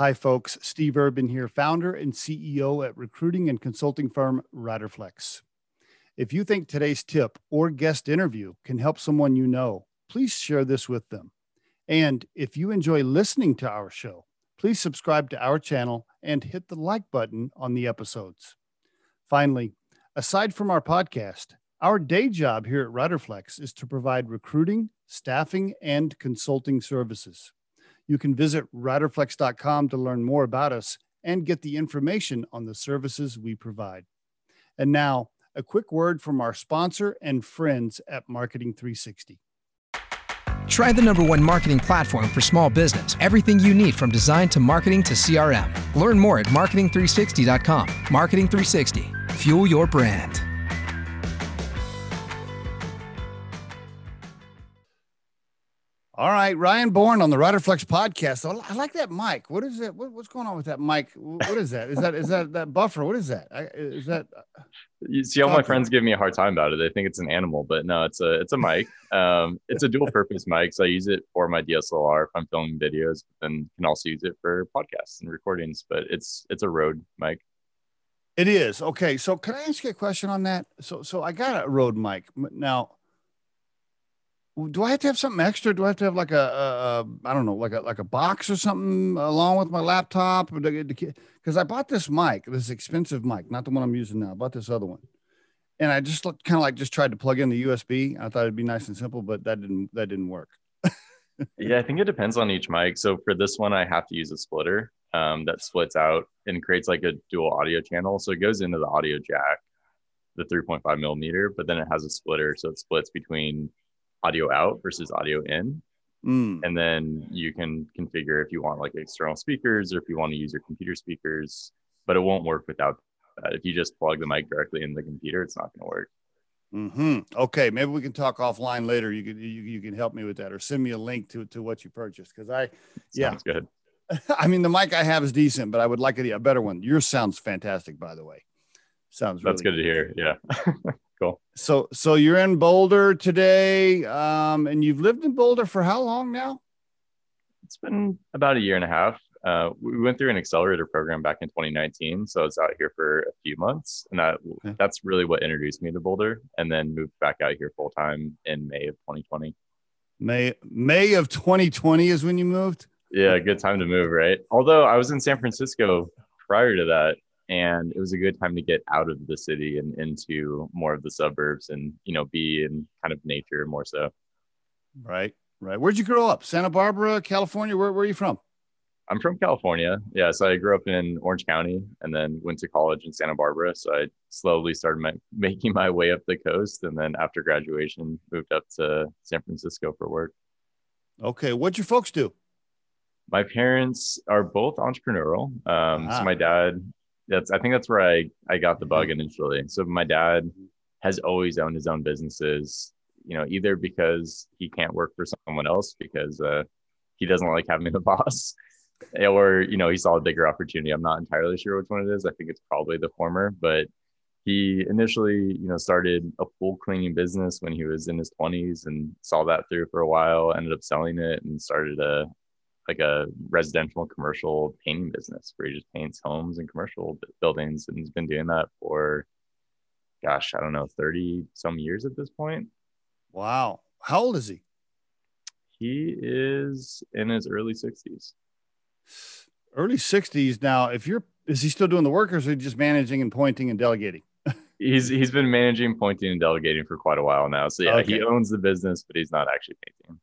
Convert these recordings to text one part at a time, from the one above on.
Hi, folks. Steve Urban here, founder and CEO at recruiting and consulting firm Riderflex. If you think today's tip or guest interview can help someone you know, please share this with them. And if you enjoy listening to our show, please subscribe to our channel and hit the like button on the episodes. Finally, aside from our podcast, our day job here at Riderflex is to provide recruiting, staffing, and consulting services. You can visit riderflex.com to learn more about us and get the information on the services we provide. And now, a quick word from our sponsor and friends at Marketing 360. Try the number one marketing platform for small business. Everything you need from design to marketing to CRM. Learn more at marketing360.com. Marketing 360. Fuel your brand. All right, Ryan Bourne on the Riderflex podcast. I like that mic. What is that? What, what's going on with that mic? What is that? Is that is that that buffer? What is that? Is that? Uh, you see, all my friends give me a hard time about it. They think it's an animal, but no, it's a it's a mic. Um, it's a dual purpose mic, so I use it for my DSLR if I'm filming videos, and can also use it for podcasts and recordings. But it's it's a Rode mic. It is okay. So, can I ask you a question on that? So, so I got a Rode mic now do I have to have something extra? Do I have to have like a, a, a I don't know, like a like a box or something along with my laptop? Because I bought this mic, this expensive mic, not the one I'm using now. I bought this other one, and I just looked, kind of like just tried to plug in the USB. I thought it'd be nice and simple, but that didn't that didn't work. yeah, I think it depends on each mic. So for this one, I have to use a splitter um, that splits out and creates like a dual audio channel. So it goes into the audio jack, the 3.5 millimeter, but then it has a splitter, so it splits between audio out versus audio in. Mm. And then you can configure if you want like external speakers or if you want to use your computer speakers, but it won't work without that. If you just plug the mic directly in the computer, it's not going to work. Hmm. Okay. Maybe we can talk offline later. You can you, you can help me with that, or send me a link to to what you purchased because I, yeah, sounds good. I mean, the mic I have is decent, but I would like a, a better one. Yours sounds fantastic, by the way. Sounds that's really good, good to hear. Yeah. cool. So so you're in Boulder today, um, and you've lived in Boulder for how long now? It's been about a year and a half. Uh, we went through an accelerator program back in 2019, so I was out here for a few months, and that okay. that's really what introduced me to Boulder. And then moved back out here full time in May of 2020. May May of 2020 is when you moved. Yeah, good time to move, right? Although I was in San Francisco prior to that, and it was a good time to get out of the city and into more of the suburbs and you know be in kind of nature more so. Right right. Where'd you grow up? Santa barbara california? Where, where are you from? I'm from california. Yeah so i grew up in orange county and then went to college in santa barbara. So i slowly started my, making my way up the coast and then after graduation moved up to san francisco for work. Okay what'd your folks do? My parents are both entrepreneurial. Um, so my dad that's I think that's where I I got the bug mm-hmm. initially. So my dad has always owned his own businesses, you know, either because he can't work for someone else because uh, he doesn't like having a boss, or you know, he saw a bigger opportunity. I'm not entirely sure which one it is. I think it's probably the former, but he initially, you know, started a pool cleaning business when he was in his 20s and saw that through for a while, ended up selling it and started a like a residential commercial painting business where he just paints homes and commercial buildings and he's been doing that for gosh i don't know 30 some years at this point. Wow. How old is he? He is in his early 60s early 60s now if you're is he still doing the work or is he just managing and pointing and delegating? He's he's been managing pointing and delegating for quite a while now. So yeah okay. he owns the business but he's not actually painting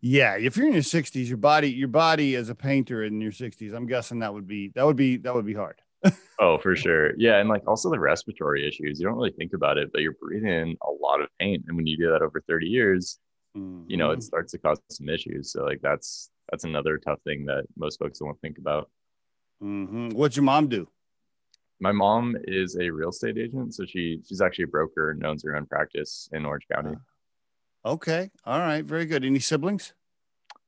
yeah, if you're in your 60s, your body, your body as a painter in your 60s, I'm guessing that would be that would be that would be hard. oh, for sure. Yeah, and like also the respiratory issues. You don't really think about it, but you're breathing a lot of paint, and when you do that over 30 years, mm-hmm. you know it mm-hmm. starts to cause some issues. So like that's that's another tough thing that most folks don't think about. Mm-hmm. What's your mom do? My mom is a real estate agent, so she she's actually a broker and owns her own practice in Orange County. Okay. All right. Very good. Any siblings?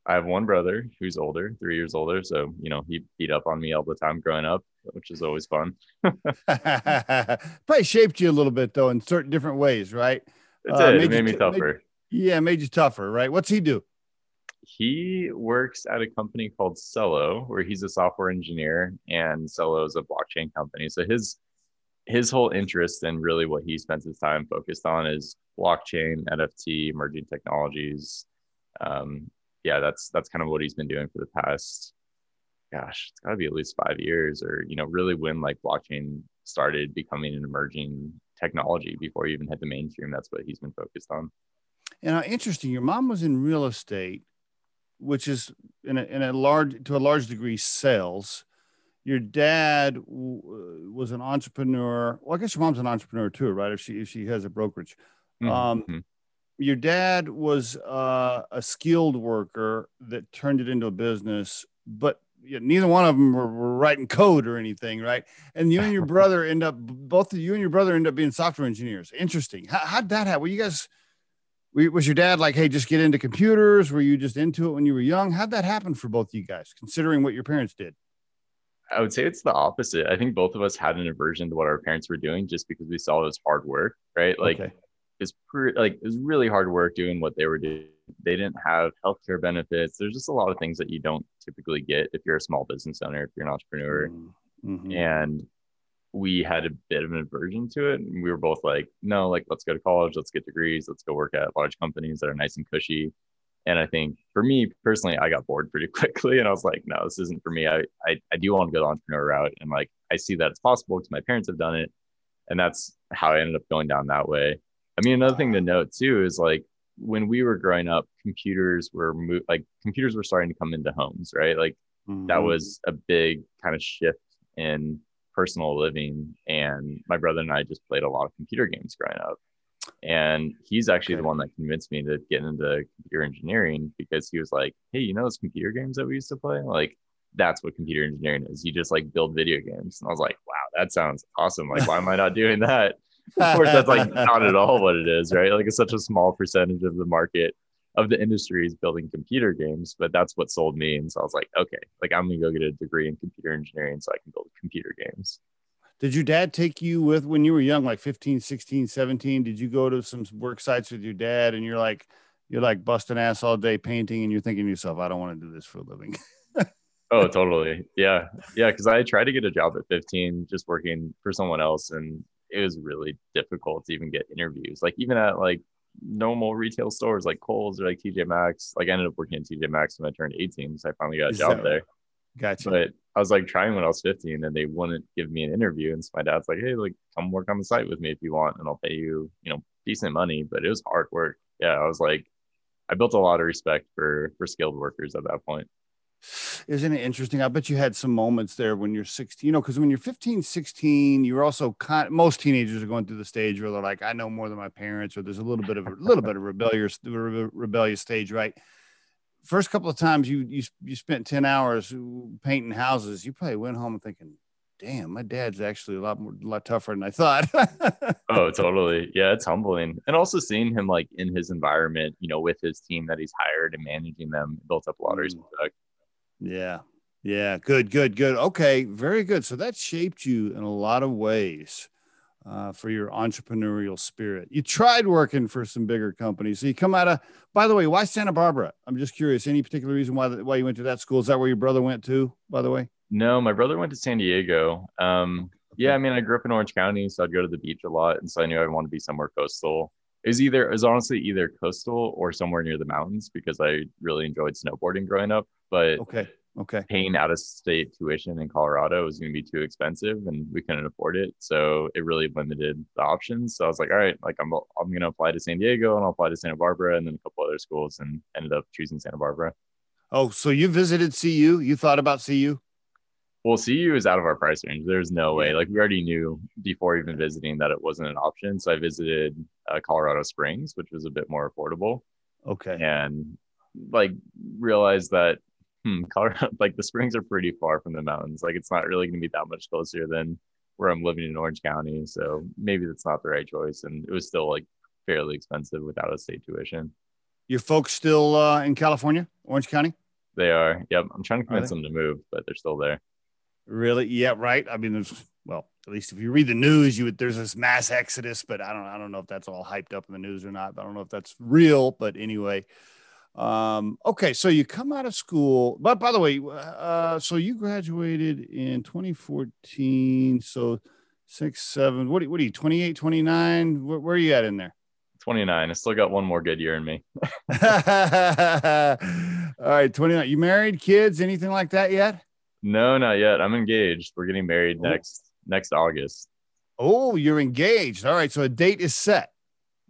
I have one brother who's older, three years older. So, you know, he beat up on me all the time growing up, which is always fun. Probably shaped you a little bit, though, in certain different ways, right? It uh, did. Uh, made it made me tougher. Made, yeah, made you tougher, right? What's he do? he works at a company called Celo, where he's a software engineer, and Celo is a blockchain company. So his his whole interest and really what he spends his time focused on is blockchain, NFT, emerging technologies. Um, yeah, that's that's kind of what he's been doing for the past, gosh, it's got to be at least five years, or you know, really when like blockchain started becoming an emerging technology before you even hit the mainstream. That's what he's been focused on. And uh, interesting, your mom was in real estate, which is in a, in a large to a large degree sales your dad w- uh, was an entrepreneur. Well, I guess your mom's an entrepreneur too, right? If she if she has a brokerage. Mm-hmm. Um, mm-hmm. your dad was uh, a skilled worker that turned it into a business, but neither one of them were, were, writing code or anything, right? And you and your brother end up both of you and your brother end up being software engineers. Interesting. How, how'd that happen? Were you guys? Was your dad like, hey, just get into computers? Were you just into it when you were young? How'd that happen for both of you guys, considering what your parents did? I would say it's the opposite. I think both of us had an aversion to what our parents were doing just because we saw it as hard work, right? Like okay. it's pre- like it was really hard work doing what they were doing. They didn't have healthcare benefits. There's just a lot of things that you don't typically get if you're a small business owner, if you're an entrepreneur. Mm-hmm. And we had a bit of an aversion to it. And we were both like, no, like let's go to college, let's get degrees, let's go work at large companies that are nice and cushy. And I think for me personally, I got bored pretty quickly and I was like, no, this isn't for me. I, I, I do want to go the entrepreneur route. And like, I see that it's possible because my parents have done it. And that's how I ended up going down that way. I mean, another thing to note too is like when we were growing up, computers were mo- like computers were starting to come into homes, right? Like mm-hmm. that was a big kind of shift in personal living. And my brother and I just played a lot of computer games growing up. And he's actually okay. the one that convinced me to get into computer engineering because he was like, Hey, you know those computer games that we used to play? Like, that's what computer engineering is. You just like build video games. And I was like, wow, that sounds awesome. Like, why am I not doing that? of course, that's like not at all what it is, right? Like, it's such a small percentage of the market of the industry is building computer games, but that's what sold me. And so I was like, okay, like I'm gonna go get a degree in computer engineering so I can build computer games. Did your dad take you with when you were young, like 15, 16, 17? Did you go to some work sites with your dad and you're like, you're like busting ass all day painting and you're thinking to yourself, I don't want to do this for a living? oh, totally. Yeah. Yeah. Cause I tried to get a job at 15 just working for someone else. And it was really difficult to even get interviews. Like even at like normal retail stores like Kohl's or like TJ Maxx. Like I ended up working at TJ Maxx when I turned 18. So I finally got a job there. Gotcha. But I was like trying when I was 15 and they wouldn't give me an interview. And so my dad's like, Hey, like come work on the site with me if you want, and I'll pay you, you know, decent money. But it was hard work. Yeah. I was like, I built a lot of respect for for skilled workers at that point. Isn't it interesting? I bet you had some moments there when you're 16, you know, because when you're 15, 16, you're also most teenagers are going through the stage where they're like, I know more than my parents, or there's a little bit of a little bit of rebellious rebellious stage, right? First couple of times you you you spent 10 hours painting houses you probably went home thinking damn my dad's actually a lot more a lot tougher than i thought. Oh totally. Yeah it's humbling. And also seeing him like in his environment you know with his team that he's hired and managing them built up a lot of mm. yeah. Yeah good good good. Okay very good. So that shaped you in a lot of ways uh, for your entrepreneurial spirit. You tried working for some bigger companies. So you come out of, by the way, why Santa Barbara? I'm just curious. Any particular reason why, why you went to that school? Is that where your brother went to, by the way? No, my brother went to San Diego. Um, yeah, I mean, I grew up in Orange County, so I'd go to the beach a lot. And so I knew I wanted to be somewhere coastal. It was either, it was honestly either coastal or somewhere near the mountains because I really enjoyed snowboarding growing up. But okay Okay. Paying out of state tuition in Colorado was going to be too expensive and we couldn't afford it. So it really limited the options. So I was like, all right, like I'm, I'm going to apply to San Diego and I'll apply to Santa Barbara and then a couple other schools and ended up choosing Santa Barbara. Oh, so you visited CU? You thought about CU? Well, CU is out of our price range. There's no way. Like we already knew before even visiting that it wasn't an option. So I visited uh, Colorado Springs, which was a bit more affordable. Okay. And like realized that hmm, Colorado, like the springs are pretty far from the mountains. Like it's not really going to be that much closer than where I'm living in Orange County. So maybe that's not the right choice. And it was still like fairly expensive without a state tuition. Your folks still uh, in California, Orange County? They are. Yep. I'm trying to convince them to move, but they're still there. Really? Yeah. Right. I mean, there's well, at least if you read the news, you would there's this mass exodus, but I don't I don't know if that's all hyped up in the news or not. I don't know if that's real, but anyway, Um, okay, so you come out of school, but by the way, uh, so you graduated in 2014. So six, seven, what, what are you, 28, 29? Where, where are you at in there? 29. I still got one more good year in me. All right, 29. You married, kids, anything like that yet? No, not yet. I'm engaged. We're getting married oh. next next August. Oh, you're engaged. All right, so a date is set.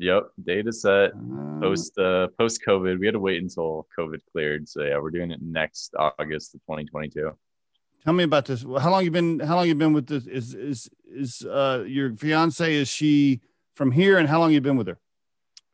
Yep, data set. Uh, post uh post COVID, we had to wait until COVID cleared. So yeah, we're doing it next August of 2022. Tell me about this. How long you been? How long you been with this? Is is is uh your fiance? Is she from here? And how long you been with her?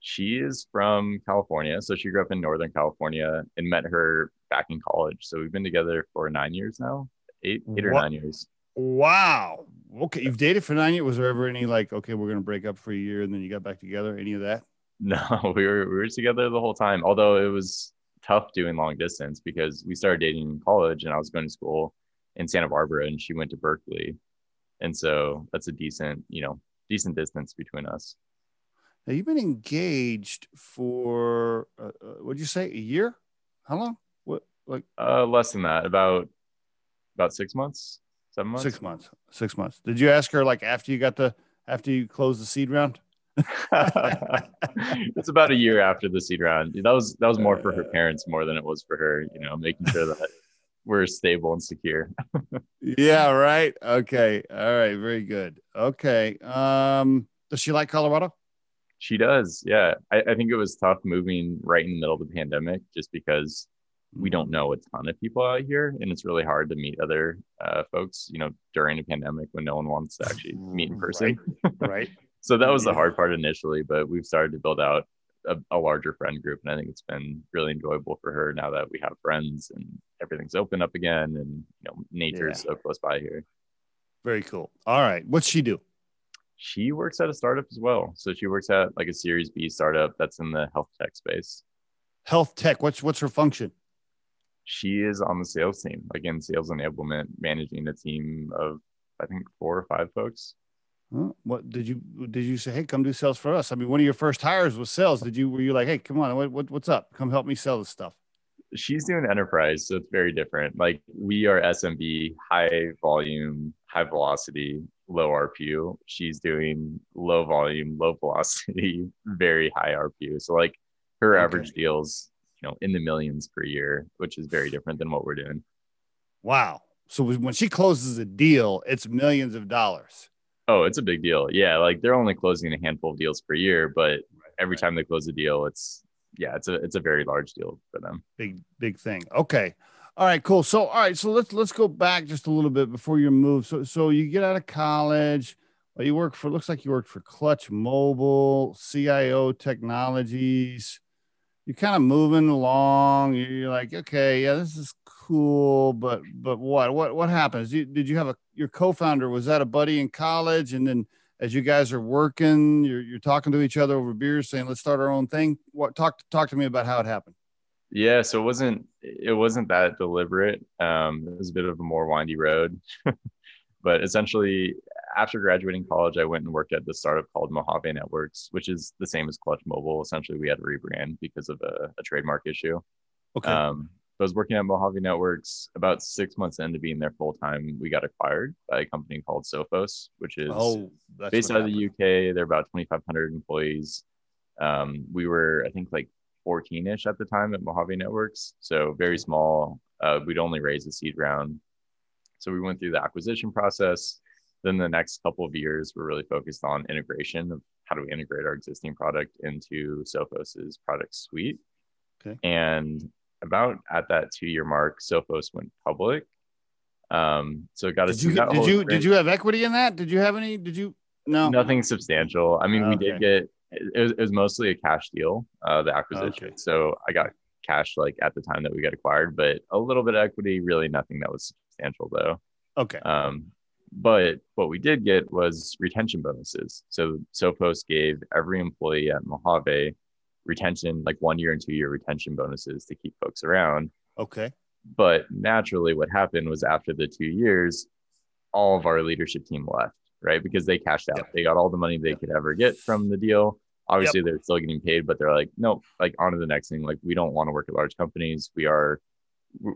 She is from California, so she grew up in Northern California and met her back in college. So we've been together for nine years now, eight eight or nine years. Wow. Okay, you've dated for nine years. Was there ever any like, okay, we're gonna break up for a year and then you got back together? Any of that? No, we were we were together the whole time. Although it was tough doing long distance because we started dating in college and I was going to school in Santa Barbara and she went to Berkeley, and so that's a decent, you know, decent distance between us. Now you've been engaged for uh, uh, what'd you say? A year? How long? What like? Uh, less than that. About about six months, seven months. Six months. Six months. Did you ask her like after you got the after you closed the seed round? it's about a year after the seed round. That was that was more for her parents more than it was for her. You know, making sure that we're stable and secure. yeah. Right. Okay. All right. Very good. Okay. Um. Does she like Colorado? She does. Yeah. I, I, think it was tough moving right in the middle of the pandemic just because we don't know a ton of people out here. And it's really hard to meet other uh, folks, you know, during a pandemic when no one wants to actually meet in person. Right. right. so that was the hard part initially, but we've started to build out a, a, larger friend group. And I think it's been really enjoyable for her now that we have friends and everything's open up again and, you know, nature is so close by here. Very cool. All right. What's she do? she works at a startup as well. So she works at like a Series B startup that's in the health tech space. Health tech. What's what's her function? She is on the sales team, again, sales enablement, managing a team of I think four or five folks. What did you did you say? Hey, come do sales for us. I mean, one of your first hires was sales. Did you were you like, hey, come on, what, what what's up? Come help me sell this stuff. She's doing enterprise, so it's very different. Like we are SMB, high volume, high velocity low ARPU. She's doing low volume, low velocity, very high ARPU. So like her okay. average deals, you know, in the millions per year, which is very different than what we're doing. Wow. So when she closes a deal, it's millions of dollars. Oh, it's a big deal. Yeah, like they're only closing a handful of deals per year, but every time they close a deal, it's yeah, it's a it's a very large deal for them. Big big thing. Okay. All right, cool. So, all right, so let's let's go back just a little bit before you move. So, so you get out of college. Well, you work for looks like you worked for Clutch Mobile, CIO Technologies. You're kind of moving along. You're like, okay, yeah, this is cool, but but what what what happens? You, did you have a your co-founder? Was that a buddy in college? And then as you guys are working, you're you're talking to each other over beers, saying, "Let's start our own thing." What talk talk to me about how it happened? Yeah, so it wasn't it wasn't that deliberate. Um, it was a bit of a more windy road, but essentially, after graduating college, I went and worked at the startup called Mojave Networks, which is the same as Clutch Mobile. Essentially, we had to rebrand because of a, a trademark issue. Okay. Um, I was working at Mojave Networks about six months into being there full time. We got acquired by a company called Sophos, which is oh, based out of the UK. They're about 2,500 employees. Um, we were, I think, like 14ish at the time at Mojave Networks. So very small. Uh, we'd only raised a seed round. So we went through the acquisition process. Then the next couple of years, we're really focused on integration of how do we integrate our existing product into Sophos's product suite. Okay. And about at that two year mark, Sophos went public. Um, so it got did you did you did you have equity in that? Did you have any? Did you no nothing substantial? I mean, okay. we did get it was, it was mostly a cash deal, uh, the acquisition. Okay. So I got cash like at the time that we got acquired, but a little bit of equity, really nothing that was substantial though. Okay. Um, but what we did get was retention bonuses. So Sophos gave every employee at Mojave retention, like one year and two year retention bonuses to keep folks around. Okay. But naturally, what happened was after the two years, all of our leadership team left right? Because they cashed out. Yeah. They got all the money they yeah. could ever get from the deal. Obviously, yep. they're still getting paid, but they're like, nope, like on to the next thing. Like we don't want to work at large companies. We are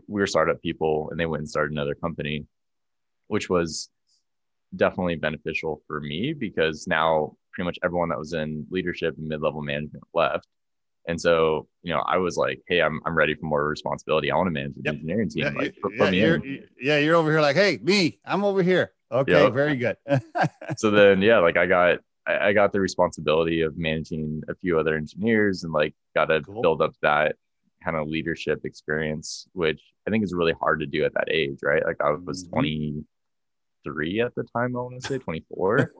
we're startup people, and they went and started another company, which was definitely beneficial for me because now pretty much everyone that was in leadership and mid-level management left. And so, you know, I was like, "Hey, I'm I'm ready for more responsibility. I want to manage the yep. engineering team." Yeah, like, yeah, you're, yeah, you're over here like, "Hey, me, I'm over here." Okay, yep. very good. so then, yeah, like I got I got the responsibility of managing a few other engineers and like got to cool. build up that kind of leadership experience, which I think is really hard to do at that age, right? Like I was mm-hmm. 23 at the time, I want to say 24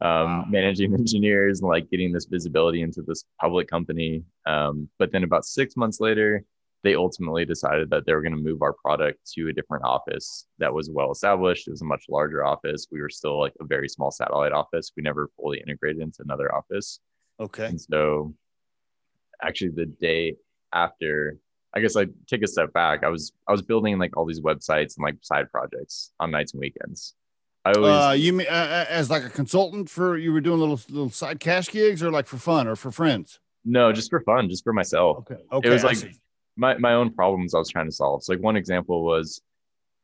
um, wow. managing engineers and like getting this visibility into this public company. Um, but then about six months later, they ultimately decided that they were going to move our product to a different office that was well established. It was a much larger office. We were still like a very small satellite office. We never fully integrated into another office. Okay. And so, actually, the day after, I guess I take a step back. I was I was building like all these websites and like side projects on nights and weekends. I always uh, you mean uh, uh, as like a consultant for you were doing little little side cash gigs or like for fun or for friends? No, just for fun, just for myself. Okay. Okay. It was like my, my own problems I was trying to solve. So like one example was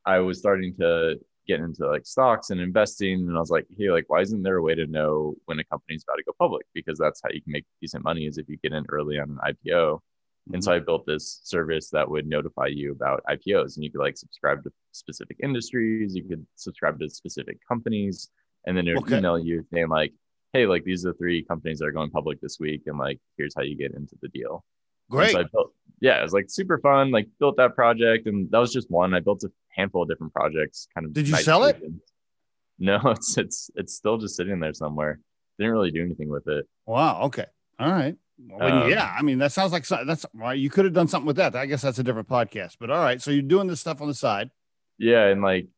I was starting to get into like stocks and investing and I was like, hey, like why isn't there a way to know when a company's about to go public? Because that's how you can make decent money is if you get in early on an IPO. And mm-hmm. so I built this service that would notify you about IPOs, and you could like subscribe to specific industries, you could subscribe to specific companies, and then it would okay. email you saying like, "Hey, like these are the three companies that are going public this week, and like here's how you get into the deal." Great. So built, yeah, it was like super fun. Like built that project, and that was just one. I built a handful of different projects. Kind of. Did you sell it? No, it's it's it's still just sitting there somewhere. Didn't really do anything with it. Wow. Okay. All right. Well, um, yeah, I mean that sounds like that's right. You could have done something with that. I guess that's a different podcast. But all right, so you're doing this stuff on the side. Yeah, and like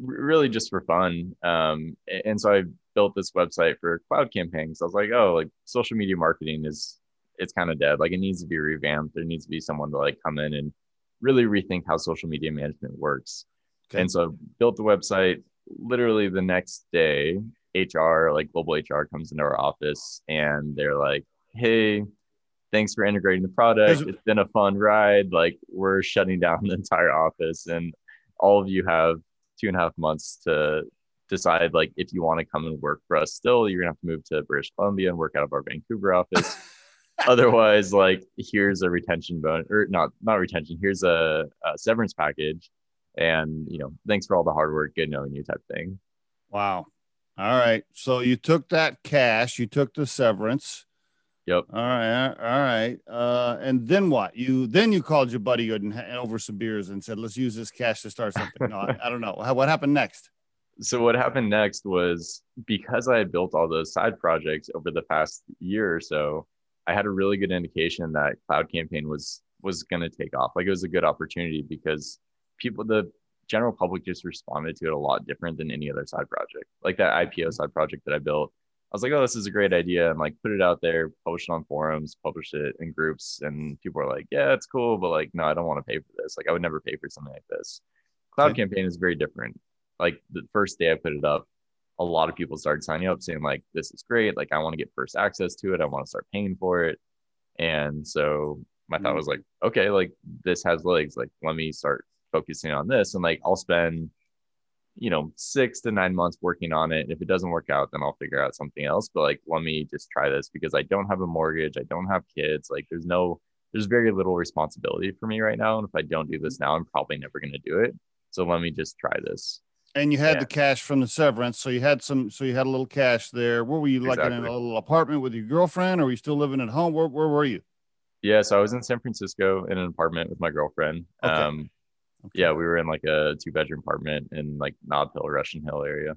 really just for fun. Um, and so I built this website for cloud campaigns. I was like, oh, like social media marketing is it's kind of dead. Like it needs to be revamped. There needs to be someone to like come in and really rethink how social media management works. Okay. And so I built the website. Literally the next day, HR, like global HR, comes into our office and they're like, hey, thanks for integrating the product. It's been a fun ride. Like we're shutting down the entire office, and all of you have two and a half months to decide like if you want to come and work for us still you're gonna have to move to british columbia and work out of our vancouver office otherwise like here's a retention bonus or not not retention here's a, a, severance package and you know thanks for all the hard work good knowing you type thing wow all right so you took that cash you took the severance Yep. All right. All right. Uh, and then what? You then you called your buddy and over some beers and said, "Let's use this cash to start something." No, I, I don't know. What happened next? So what happened next was because I had built all those side projects over the past year or so, I had a really good indication that Cloud Campaign was was going to take off. Like it was a good opportunity because people, the general public, just responded to it a lot different than any other side project. Like that IPO side project that I built was like, oh, this is a great idea, and like put it out there, publish it on forums, publish it in groups, and people are like, yeah, it's cool, but like, no, I don't want to pay for this. Like, I would never pay for something like this. Cloud okay. campaign is very different. Like the first day I put it up, a lot of people started signing up saying like, this is great. Like, I want to get first access to it. I want to start paying for it. And so my thought mm. was like, okay, like this has legs. Like, let me start focusing on this, and like I'll spend you know, six to nine months working on it. If it doesn't work out, then I'll figure out something else. But like, let me just try this because I don't have a mortgage. I don't have kids. Like, there's no, there's very little responsibility for me right now. And if I don't do this now, I'm probably never going to do it. So let me just try this. And you had yeah. the cash from the severance. So you had some, so you had a little cash there. Where were you like exactly. in a little apartment with your girlfriend or were you still living at home? Where, where were you? Yeah. So I was in San Francisco in an apartment with my girlfriend. Okay. Um, Okay. Yeah, we were in like a two bedroom apartment in like Nob Hill, Russian Hill area.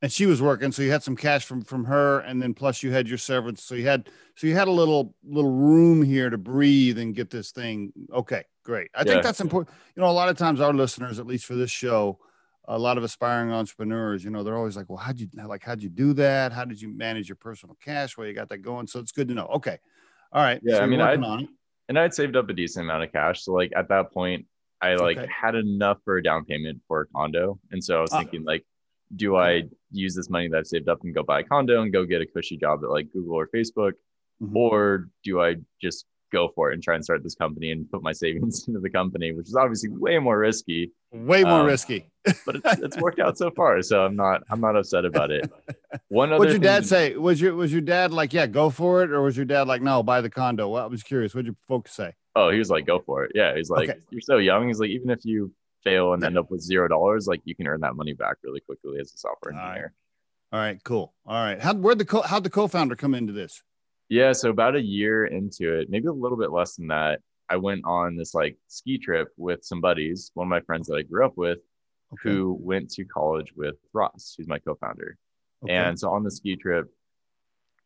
And she was working, so you had some cash from from her, and then plus you had your servants, so you had so you had a little little room here to breathe and get this thing. Okay, great. I yeah. think that's important. You know, a lot of times our listeners, at least for this show, a lot of aspiring entrepreneurs, you know, they're always like, "Well, how'd you like how'd you do that? How did you manage your personal cash? Where you got that going?" So it's good to know. Okay, all right. Yeah, so I mean, I and I'd saved up a decent amount of cash, so like at that point, I like okay. had enough for a down payment for a condo. And so I was uh, thinking like do I use this money that I've saved up and go buy a condo and go get a cushy job at like Google or Facebook? Mm-hmm. Or do I just go for it and try and start this company and put my savings into the company, which is obviously way more risky. Way more um, risky. but it's, it's, worked out so far. So I'm not I'm not upset about it. One other What'd your dad say? Was your was your dad like, yeah, go for it? Or was your dad like, no, buy the condo? Well, I was curious. What'd your folks say? Oh, he was like, go for it. Yeah. He's like, okay. you're so young. He's like, even if you fail and end up with zero dollars, like you can earn that money back really quickly as a software engineer. All right, All right cool. All right. How where'd the co- how'd the co-founder come into this? Yeah, so about a year into it, maybe a little bit less than that, I went on this like ski trip with some buddies, one of my friends that I grew up with, okay. who went to college with Ross, who's my co-founder. Okay. And so on the ski trip,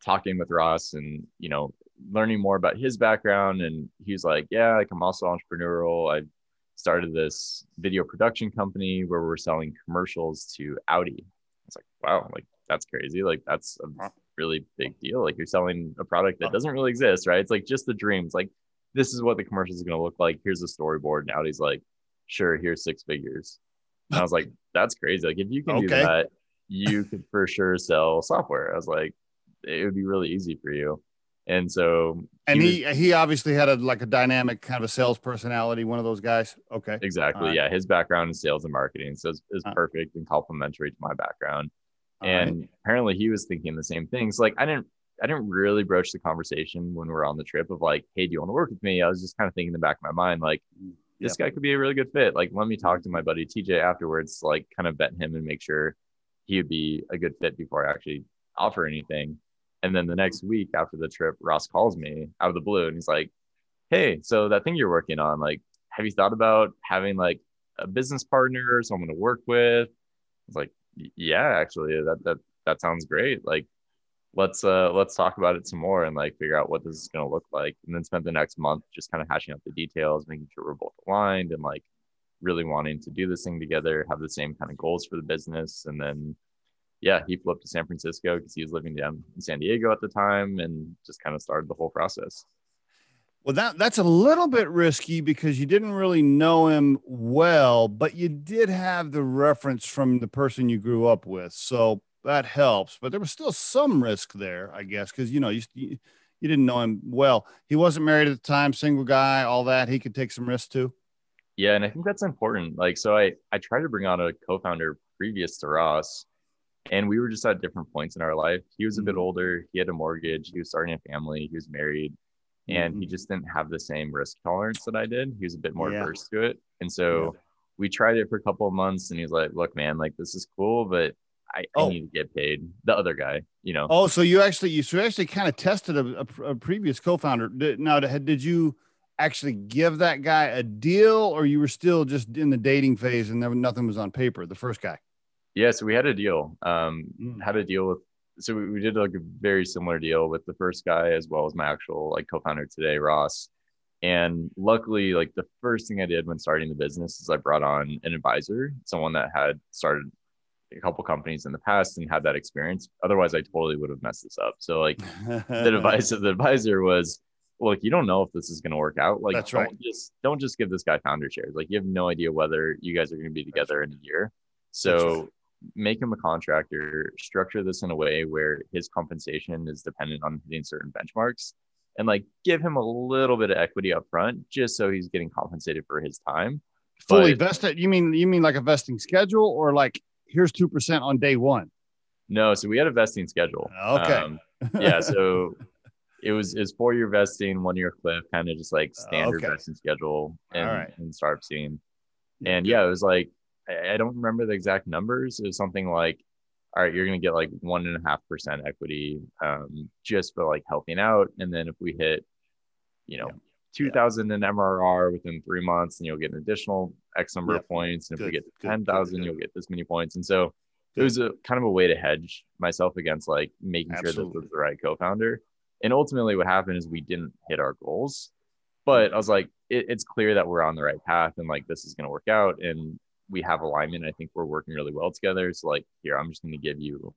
talking with Ross and you know, learning more about his background, and he's like, Yeah, like I'm also entrepreneurial. I started this video production company where we're selling commercials to Audi. I was like, wow, like that's crazy. Like that's a really big deal. Like you're selling a product that doesn't really exist, right? It's like just the dreams. Like this is what the commercial is going to look like. Here's a storyboard. Now he's like, sure, here's six figures. And I was like, that's crazy. Like if you can okay. do that, you could for sure sell software. I was like, it would be really easy for you. And so, and he, he, he obviously had a like a dynamic kind of a sales personality, one of those guys. Okay, exactly. Right. Yeah, his background is sales and marketing, so it's, it's uh, perfect and complementary to my background and right. apparently he was thinking the same things like i didn't i didn't really broach the conversation when we were on the trip of like hey do you want to work with me i was just kind of thinking in the back of my mind like this guy could be a really good fit like let me talk to my buddy tj afterwards like kind of vet him and make sure he would be a good fit before i actually offer anything and then the next week after the trip ross calls me out of the blue and he's like hey so that thing you're working on like have you thought about having like a business partner or someone to work with? It's like yeah, actually, that that that sounds great. Like, let's uh let's talk about it some more and like figure out what this is going to look like, and then spend the next month just kind of hashing out the details, making sure we're both aligned, and like really wanting to do this thing together, have the same kind of goals for the business, and then yeah, he flipped to San Francisco because he was living down in San Diego at the time, and just kind of started the whole process. Well, that that's a little bit risky because you didn't really know him well, but you did have the reference from the person you grew up with, so that helps. But there was still some risk there, I guess, because you know you, you you didn't know him well. He wasn't married at the time, single guy, all that. He could take some risks too. Yeah, and I think that's important. Like, so I I tried to bring on a co-founder previous to Ross, and we were just at different points in our life. He was a bit mm-hmm. older. He had a mortgage. He was starting a family. He was married and mm-hmm. he just didn't have the same risk tolerance that I did. He was a bit more yeah. averse to it. And so yeah. we tried it for a couple of months and he's like, look, man, like this is cool, but I, oh. I, need to get paid. The other guy, you know. Oh, so you actually you so you actually kind of tested a, a, a previous co-founder. Did, now, did you actually give that guy a deal, or you were still just in the dating phase and there nothing was on paper? The first guy. Yeah, so we had a deal. Um, mm. had a deal with so we, we did like a very similar deal with the first guy as well as my actual like co-founder today, Ross. And luckily, like the first thing I did when starting the business is I brought on an advisor, someone that had started a couple companies in the past and had that experience. Otherwise, I totally would have messed this up. So, like, the advice of the advisor was, look, you don't know if this is going to work out. Like, That's don't just don't just give this guy founder shares. Like, you have no idea whether you guys are going to be together right. in a year. So make him a contractor, structure this in a way where his compensation is dependent on hitting certain benchmarks and like give him a little bit of equity up front just so he's getting compensated for his time. Fully but, vested. You mean you mean like a vesting schedule or like here's two percent on day one? No, so we had a vesting schedule. Okay. Um, yeah, so it was is four year vesting, one year cliff, kind of just like standard okay. vesting schedule and, right. in startup scene. And yeah, it was like I don't remember the exact numbers. It was something like, all right, you're going to get like one and a half percent equity um, just for like helping out. And then if we hit, you know, yeah. 2000 in MRR within three months, and you'll get an additional X number of points. And if we get 10,000, you'll get this many points. And so good. it was a kind of a way to hedge myself against like making Absolutely. sure that was the right co-founder. And ultimately what happened is we didn't hit our goals, but I was like, it, it's clear that we're on the right path and like this is going to work out. And we have alignment. I think we're working really well together. So like here, I'm just going to give you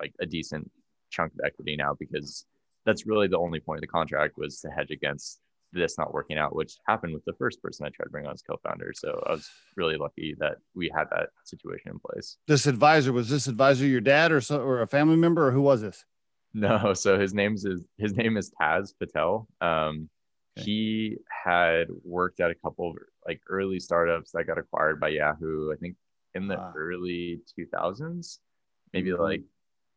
like a decent chunk of equity now because that's really the only point of the contract was to hedge against this not working out, which happened with the first person I tried to bring on as co-founder. So I was really lucky that we had that situation in place. This advisor was this advisor your dad or so, or a family member or who was this? No, so his name's is his name is Taz Patel. Um, okay. He had worked at a couple of like early startups that got acquired by Yahoo. I think in the wow. early 2000s, maybe mm-hmm. like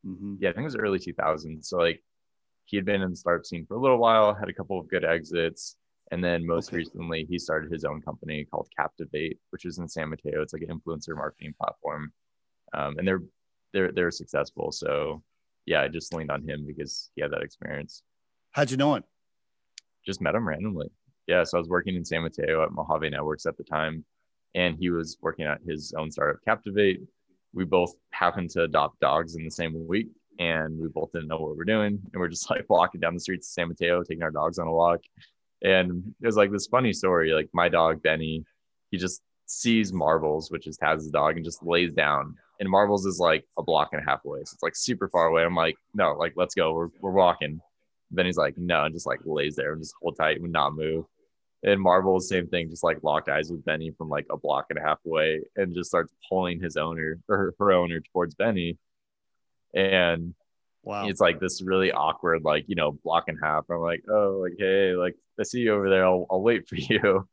mm-hmm. yeah, I think it was early 2000s. So like he had been in the startup scene for a little while, had a couple of good exits. And then most okay. recently, he started his own company called Captiv8, which is in San Mateo. It's like an influencer marketing platform, um, and they're they're they're successful. So, yeah, I just leaned on him because he had that experience. How'd you know him? Just met him randomly. Yeah, so I was working in San Mateo at Mojave Networks at the time, and he was working at his own startup, Captiv8. We both happened to adopt dogs in the same week, and we both didn't know what we were doing. And we're just like walking down the streets of San Mateo, taking our dogs on a walk. And it was like this funny story. Like my dog Benny, he just sees Marbles, which is Taz's dog, and just lays down. And Marbles is like a block and a half away. So it's like super far away. I'm like, no, like let's go. We're we're walking. Benny's like, no, and just like lays there and just hold tight, and not move. And Marbles, same thing, just like locked eyes with Benny from like a block and a half away and just starts pulling his owner or her, owner towards Benny. And wow. it's like this really awkward like you know block and half. I'm like oh like hey like i see you over there. I'll, I'll wait for you.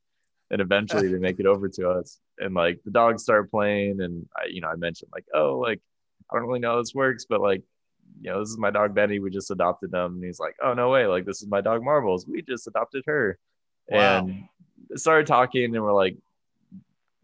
And eventually they make it over to us. And like the dogs start playing. And i you know i mentioned like oh like i don't really know how this works but like you know this is my dog benny. We just adopted them. And he's like oh no way. Like this is my dog marbles we just adopted her wow. and started talking and we're like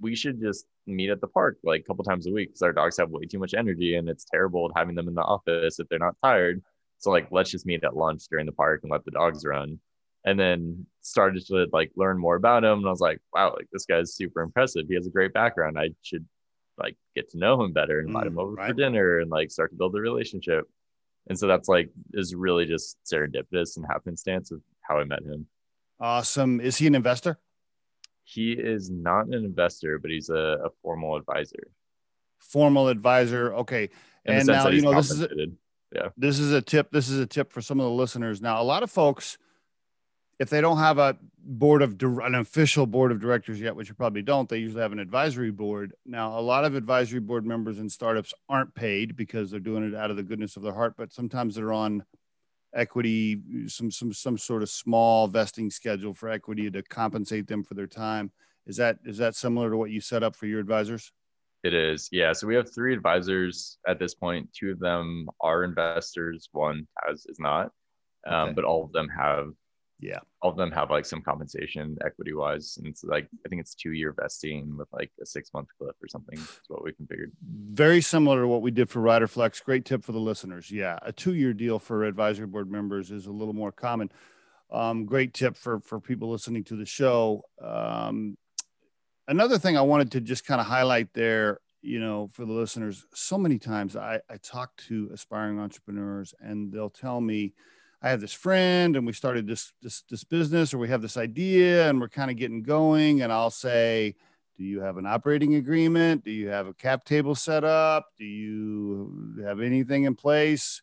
we should just meet at the park like a couple times a week because our dogs have way too much energy and it's terrible having them in the office if they're not tired. So like let's just meet at lunch during the park and let the dogs run. And then started to like learn more about him. And I was like, wow, like this guy's super impressive. He has a great background. I should like get to know him better and invite mm, him over right. for dinner and like start to build a relationship. And so that's like is really just serendipitous and happenstance of how I met him. Awesome. Is he an investor? He is not an investor, but he's a, a formal advisor. Formal advisor. Okay. In and now you know this is a, yeah. This is a tip. This is a tip for some of the listeners. Now, a lot of folks, if they don't have a board of an official board of directors yet, which you probably don't, they usually have an advisory board. Now, a lot of advisory board members in startups aren't paid because they're doing it out of the goodness of their heart, but sometimes they're on equity, some some some sort of small vesting schedule for equity to compensate them for their time. Is that is that similar to what you set up for your advisors? It is, yeah. So we have three advisors at this point. Two of them are investors. One has is not, um, okay. but all of them have yeah. All of them have like some compensation equity wise and it's like i think it's two year vesting with like a six month cliff or something is what we configured. Very similar to what we did for riderflex. Great tip for the listeners. Yeah a two year deal for advisory board members is a little more common. Um, great tip for for people listening to the show. Um, another thing i wanted to just kind of highlight there you know for the listeners so many times i i talk to aspiring entrepreneurs and they'll tell me I have this friend and we started this this this business or we have this idea and we're kind of getting going and I'll say do you have an operating agreement? Do you have a cap table set up? Do you have anything in place?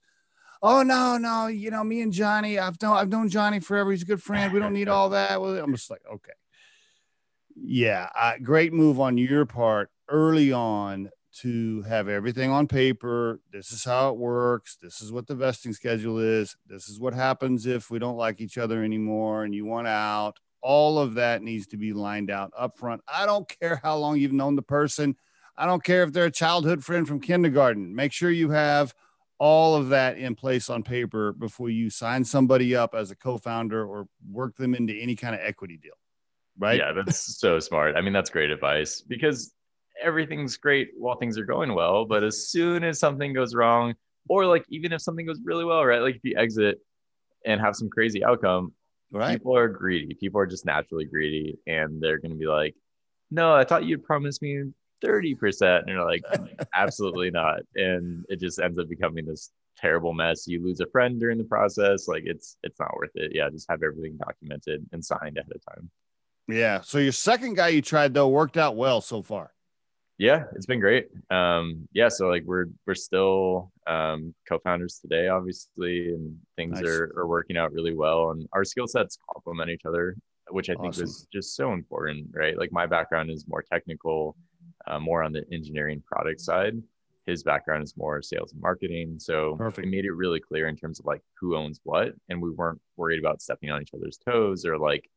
Oh no no you know me and Johnny I've known I've known Johnny forever. He's a good friend. We don't need all that. I'm just like okay. Yeah great move on your part early on to have everything on paper. This is how it works. This is what the vesting schedule is. This is what happens if we don't like each other anymore and you want out. All of that needs to be lined out up front. I don't care how long you've known the person. I don't care if they're a childhood friend from kindergarten. Make sure you have all of that in place on paper before you sign somebody up as a co-founder or work them into any kind of equity deal. Right? Yeah, that's so smart. I mean, that's great advice because everything's great while things are going well, but as soon as something goes wrong, or like even if something goes really well, right? Like if you exit and have some crazy outcome, right? People are greedy. People are just naturally greedy, and they're going to be like, "No, I thought you'd promise me 30%." And you're like, "Absolutely not." And it just ends up becoming this terrible mess. You lose a friend during the process. Like it's it's not worth it. Yeah, just have everything documented and signed ahead of time. Yeah. So your second guy you tried though worked out well so far. Yeah, it's been great. Um, yeah, so like we're we're still um, co-founders today, obviously, and things nice. are, are working out really well. And our skill sets complement each other, which I awesome. think is just so important, right? Like my background is more technical, uh, more on the engineering product side. His background is more sales and marketing. So Perfect. it made it really clear in terms of like who owns what, and we weren't worried about stepping on each other's toes or like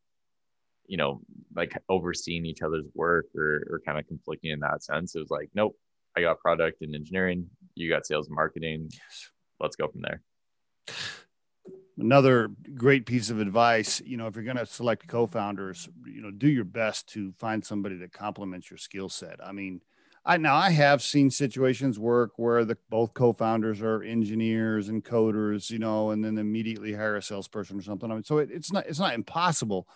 you know, like overseeing each other's work or, or kind of conflicting in that sense. It was like, nope, I got product and engineering, you got sales and marketing. Yes. Let's go from there. Another great piece of advice, you know, if you're going to select co-founders, you know, do your best to find somebody that complements your skill set. I mean, I now I have seen situations work where the both co-founders are engineers and coders, you know, and then immediately hire a salesperson or something. I mean, so it, it's not it's not impossible,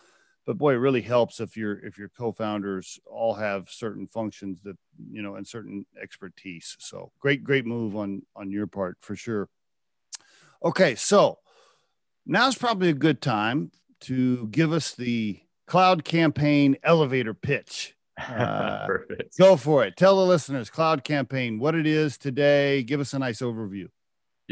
but boy, it really helps if your if your co-founders all have certain functions that you know and certain expertise. So great, great move on on your part for sure. Okay, so now's probably a good time to give us the cloud campaign elevator pitch. Uh, Perfect. Go for it. Tell the listeners cloud campaign what it is today. Give us a nice overview.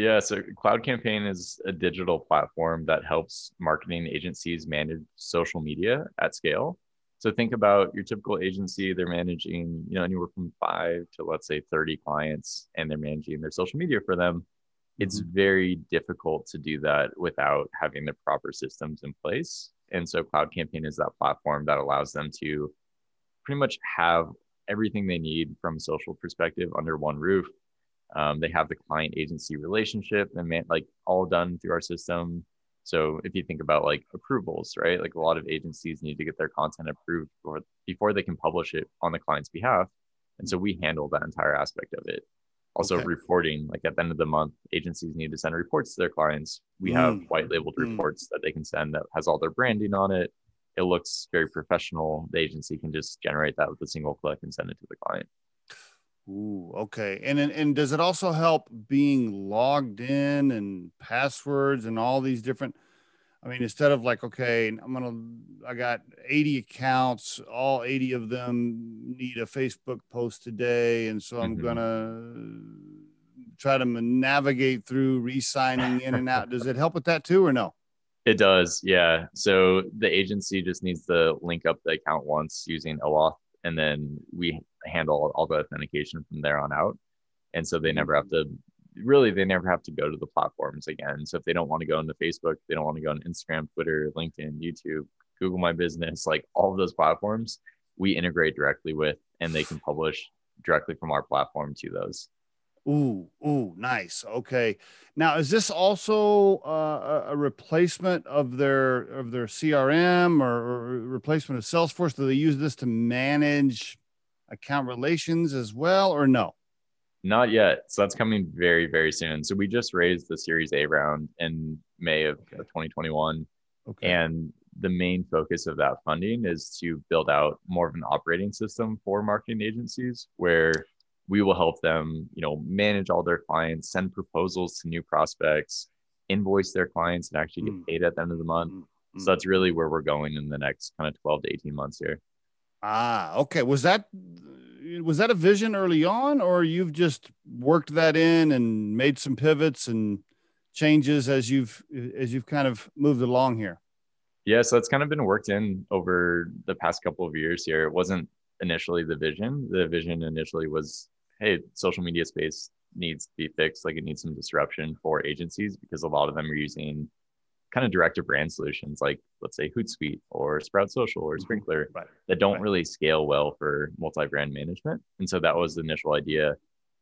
Yeah, so Cloud Campaign is a digital platform that helps marketing agencies manage social media at scale. So think about your typical agency, they're managing, you know, anywhere from 5 to let's say 30 clients and they're managing their social media for them. It's mm-hmm. very difficult to do that without having the proper systems in place. And so Cloud Campaign is that platform that allows them to pretty much have everything they need from a social perspective under one roof um, they have the client agency relationship and man, like all done through our system. So if you think about like approvals, right? Like a lot of agencies need to get their content approved before, before they can publish it on the client's behalf. And so we handle that entire aspect of it. Also okay. reporting, like at the end of the month, agencies need to send reports to their clients. We mm. have white labeled mm. reports that they can send that has all their branding on it. It looks very professional. The agency can just generate that with a single click and send it to the client. Ooh, okay. And and does it also help being logged in and passwords and all these different? I mean, instead of like, okay, I'm gonna, I got 80 accounts, all 80 of them need a Facebook post today, and so I'm mm-hmm. gonna try to navigate through re-signing in and out. Does it help with that too, or no? It does, yeah. So the agency just needs to link up the account once using OAuth and then we handle all the authentication from there on out. And so they never have to really they never have to go to the platforms again. So if they don't want to go into Facebook, they don't want to go on Instagram, Twitter, LinkedIn, YouTube, Google My Business, like all of those platforms, we integrate directly with and they can publish directly from our platform to those. Ooh, ooh, nice. Okay. Now, is this also uh, a replacement of their of their CRM or, or, replacement of Salesforce? Do they use this to manage account relations as well, or no? Not yet. So that's coming very, very soon. So we just raised the Series A round in May of okay. 2021, okay. and the main focus of that funding is to build out more of an operating system for marketing agencies where we will help them you know manage all their clients send proposals to new prospects invoice their clients and actually get mm. paid at the end of the month mm. so that's really where we're going in the next kind of 12 to 18 months here ah okay. Was that was that a vision early on or you've just worked that in and made some pivots and changes as you've as you've kind of moved along here? Yeah so it's kind of been worked in over the past couple of years here. It wasn't initially the vision. The vision initially was hey, social media space needs to be fixed. Like it needs some disruption for agencies because a lot of them are using kind of direct to brand solutions like let's say Hootsuite or Sprout Social or mm-hmm. Sprinklr right. that don't right. really scale well for multi-brand management. And so that was the initial idea.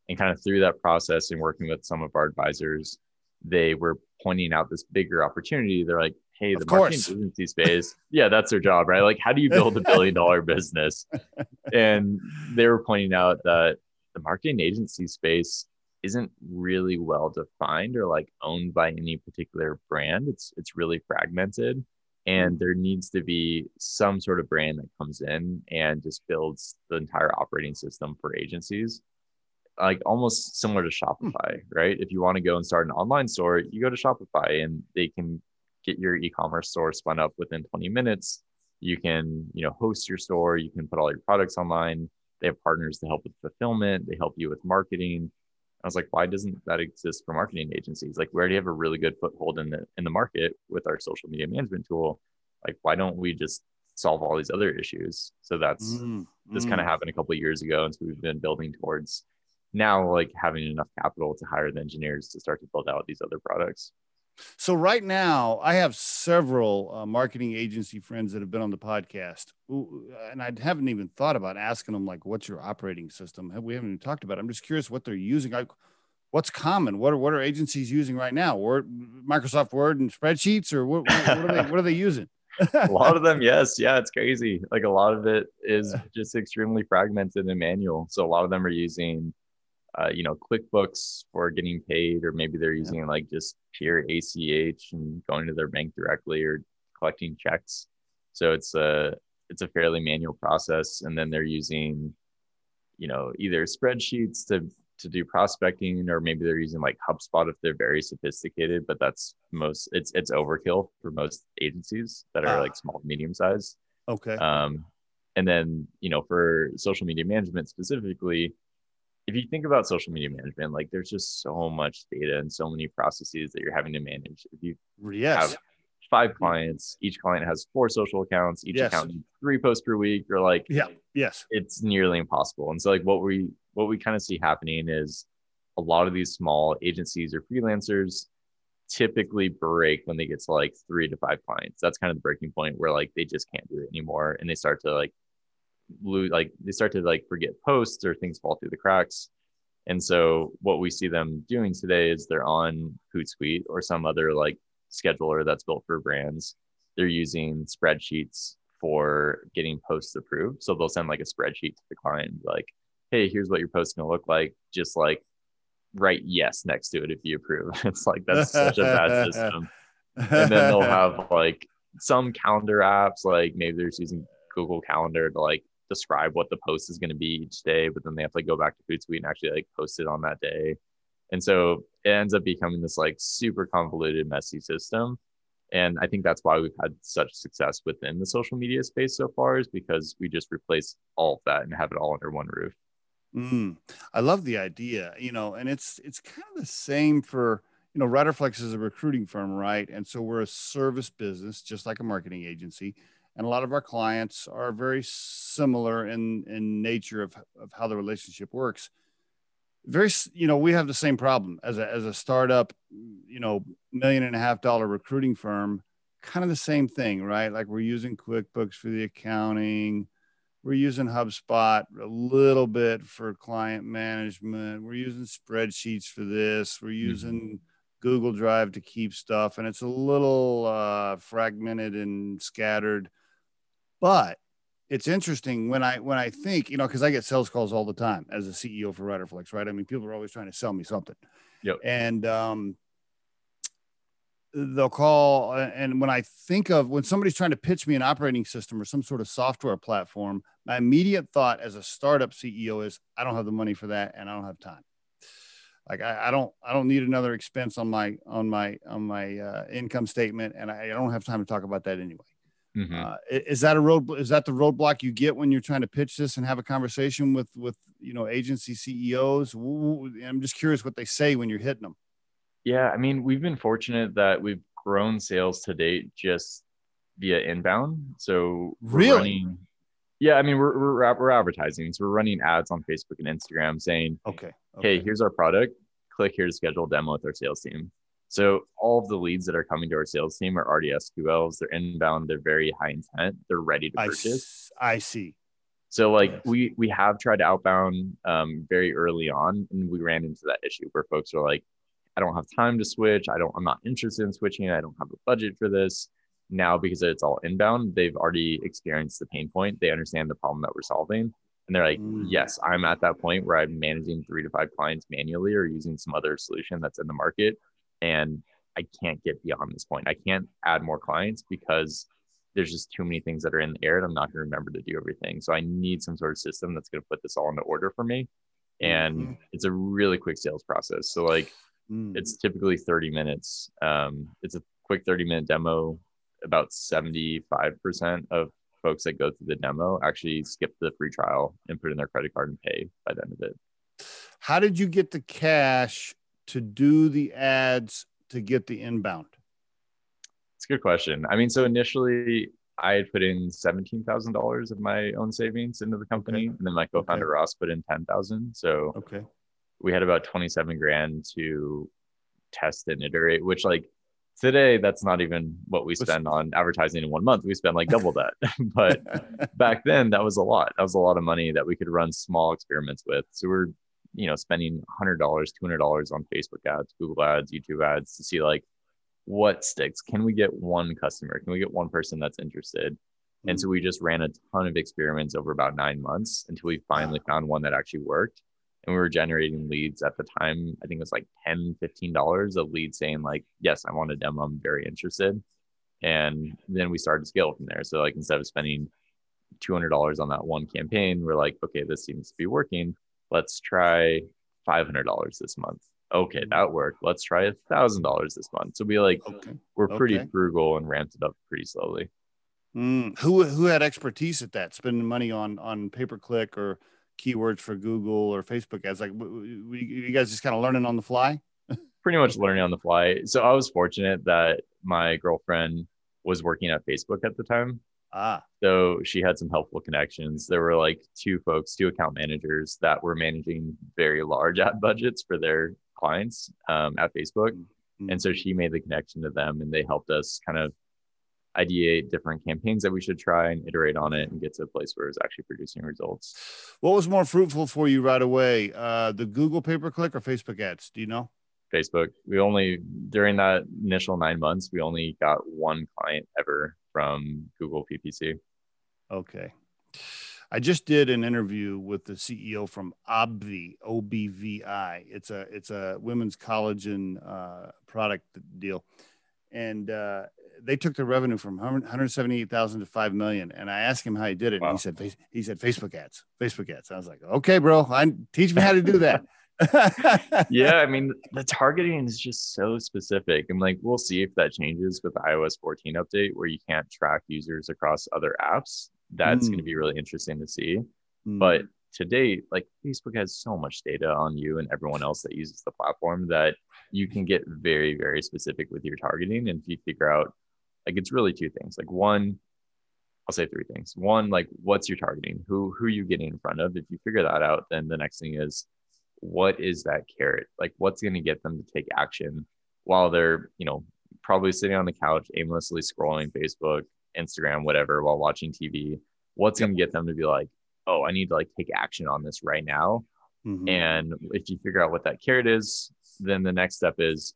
And kind of through that process and working with some of our advisors, they were pointing out this bigger opportunity. They're like, hey, the marketing agency space, yeah, that's their job, right? Like, how do you build a billion dollar business? And they were pointing out that the marketing agency space isn't really well defined or like owned by any particular brand. It's it's really fragmented and there needs to be some sort of brand that comes in and just builds the entire operating system for agencies like almost similar to shopify hmm. right if you want to go and start an online store you go to shopify and they can get your e-commerce store spun up within 20 minutes you can you know host your store you can put all your products online They have partners to help with fulfillment. They help you with marketing. I was like, why doesn't that exist for marketing agencies? Like, we already have a really good foothold in the in the market with our social media management tool. Like, why don't we just solve all these other issues? So that's mm, this mm. kind of happened a couple of years ago, and so we've been building towards now like having enough capital to hire the engineers to start to build out these other products. So right now, I have several uh, marketing agency friends that have been on the podcast, and I haven't even thought about asking them like, "What's your operating system?" We haven't even talked about. it. I'm just curious what they're using. I, what's common? What are what are agencies using right now? Word, Microsoft Word and spreadsheets, or what? What, are, they, what are they using? a lot of them, yes, yeah, it's crazy. Like a lot of it is just extremely fragmented and manual. So a lot of them are using uh, you know, QuickBooks for getting paid, or maybe they're using yeah. like just pure ACH and going to their bank directly or collecting checks. So it's a it's a fairly manual process, and then they're using, you know, either spreadsheets to to do prospecting, or maybe they're using like HubSpot if they're very sophisticated. But that's most it's it's overkill for most agencies that are ah. like small medium size. Okay. Um, and then you know for social media management specifically if you think about social media management, like there's just so much data and so many processes that you're having to manage. If you yes. have five clients, each client has four social accounts, each yes. account three posts per week, or like yeah, yes, it's nearly impossible. And so like what we what we kind of see happening is a lot of these small agencies or freelancers typically break when they get to like three to five clients. That's kind of the breaking point where like they just can't do it anymore and they start to like lose like they start to like forget posts or things fall through the cracks. And so what we see them doing today is they're on hootsuite or some other like scheduler that's built for brands. They're using spreadsheets for getting posts approved. So they'll send like a spreadsheet to the client like hey here's what your post's going to look like. Just like write yes next to it if you approve. It's like that's such a bad system. And then they'll have like some calendar apps like maybe they're using google calendar to like describe what the post is going to be each day, but then they have to go back to Hootsuite and actually like post it on that day. And so it ends up becoming this like super convoluted, messy system. And I think that's why we've had such success within the social media space so far, is because we just replace all of that and have it all under one roof. Mm, I love the idea, you know, and it's it's kind of the same for you know, Riderflex is a recruiting firm, right? And so we're a service business, just like a marketing agency and a lot of our clients are very similar in in nature of, of how the relationship works. Very you know we have the same problem. As a as a startup you know million and a half dollar recruiting firm kind of the same thing right? Like we're using quickbooks for the accounting. We're using hubspot a little bit for client management. We're using spreadsheets for this. We're mm-hmm. using mm-hmm. google drive to keep stuff and it's a little uh, fragmented and scattered but it's interesting when I when I think, you know, because I get sales calls all the time as a CEO for Riderflex, right? I mean, people are always trying to sell me something. Yep. And um, they'll call, and when I think of when somebody's trying to pitch me an operating system or some sort of software platform, my immediate thought as a startup CEO is, I don't have the money for that, and I don't have time. Like I, I don't, I don't need another expense on my on my on my uh, income statement, and I, I don't have time to talk about that anyway. Mm-hmm. Uh, is that a road? Is that the roadblock you get when you're trying to pitch this and have a conversation with with you know agency CEOs? I'm just curious what they say when you're hitting them. Yeah, I mean, we've been fortunate that we've grown sales to date just via inbound. So really, running, yeah, I mean, we're, we're we're advertising, so we're running ads on Facebook and Instagram saying, okay, okay, hey, here's our product. Click here to schedule a demo with our sales team. So all of the leads that are coming to our sales team are already SQLs. They're inbound. They're very high intent. They're ready to purchase. I, I see. So like yes. we we have tried outbound um, very early on, and we ran into that issue where folks are like, I don't have time to switch. I don't. I'm not interested in switching. I don't have a budget for this. Now because it's all inbound, they've already experienced the pain point. They understand the problem that we're solving. And they're like, mm. yes, I'm at that point where I'm managing three to five clients manually or using some other solution that's in the market and I can't get beyond this point. I can't add more clients because there's just too many things that are in the air and I'm not going to remember to do everything. So I need some sort of system that's going to put this all into order for me. And mm-hmm. it's a really quick sales process. So like mm. it's typically 30 minutes. Um, it's a quick 30 minute demo. About 75% of folks that go through the demo actually skip the free trial and put in their credit card and pay by the end of it. How did you get the cash to do the ads to get the inbound? It's a good question. I mean, so initially I had put in seventeen thousand dollars of my own savings into the company, okay. and then my co-founder okay. Ross put in ten thousand. So okay, we had about twenty-seven grand to test and iterate. Which like today, that's not even what we spend on advertising in one month. We spend like double that. but back then, that was a lot. That was a lot of money that we could run small experiments with. So we're you know spending hundred dollars, two hundred dollars on Facebook ads, Google ads, YouTube ads to see like what sticks. Can we get one customer? Can we get one person that's interested? Mm-hmm. And so we just ran a ton of experiments over about nine months until we finally found one that actually worked. And we were generating leads at the time. I think it was like 10 $15 of leads saying, like, yes, I want a demo. I'm very interested. And then we started to scale from there. So, like, instead of spending $200 on that one campaign, we're like, okay, this seems to be working. Let's try $500 this month okay, that worked. Let's try a thousand dollars this month. So we like okay. we're pretty okay. frugal and ramped it up pretty slowly. Mm. Who who had expertise at that? Spending money on on pay per click or keywords for Google or Facebook ads? Like, we, you guys just kind of learning on the fly? pretty much learning on the fly. So I was fortunate that my girlfriend was working at Facebook at the time. Ah. So she had some helpful connections. There were like two folks, two account managers that were managing very large ad budgets for their clients um, at Facebook. Mm-hmm. And so she made the connection to them and they helped us kind of ideate different campaigns that we should try and iterate on it and get to a place where it's actually producing results. What was more fruitful for you right away? Uh, the Google pay per click or Facebook ads? Do you know? Facebook. We only, during that initial nine months, we only got one client ever from Google PPC. Okay. I just did an interview with the CEO from Obvi, O B V I. It's a it's a women's collagen uh, product deal, and uh, they took the revenue from 178,000 to 5 million. And I asked him how he did it. Wow. And he said, he said, Facebook ads, Facebook ads. I was like, okay, bro, I teach me how to do that. yeah. I mean, the targeting is just so specific. And like, we'll see if that changes with the iOS 14 update where you can't track users across other apps that's mm. going to be really interesting to see. Mm. But to date, like Facebook has so much data on you and everyone else that uses the platform that you can get very, very specific with your targeting. And if you figure out, like, it's really two things. Like, one, I'll say three things. One, like, what's your targeting? Who who are you getting in front of? If you figure that out, then the next thing is, what is that carrot? Like, what's going to get them to take action while they're, you know, probably sitting on the couch aimlessly scrolling Facebook, Instagram, whatever, while watching TV, what's going to get them to be like, oh, I need to like take action on this right now. Mm-hmm. And if you figure out what that carrot is, then the next step is,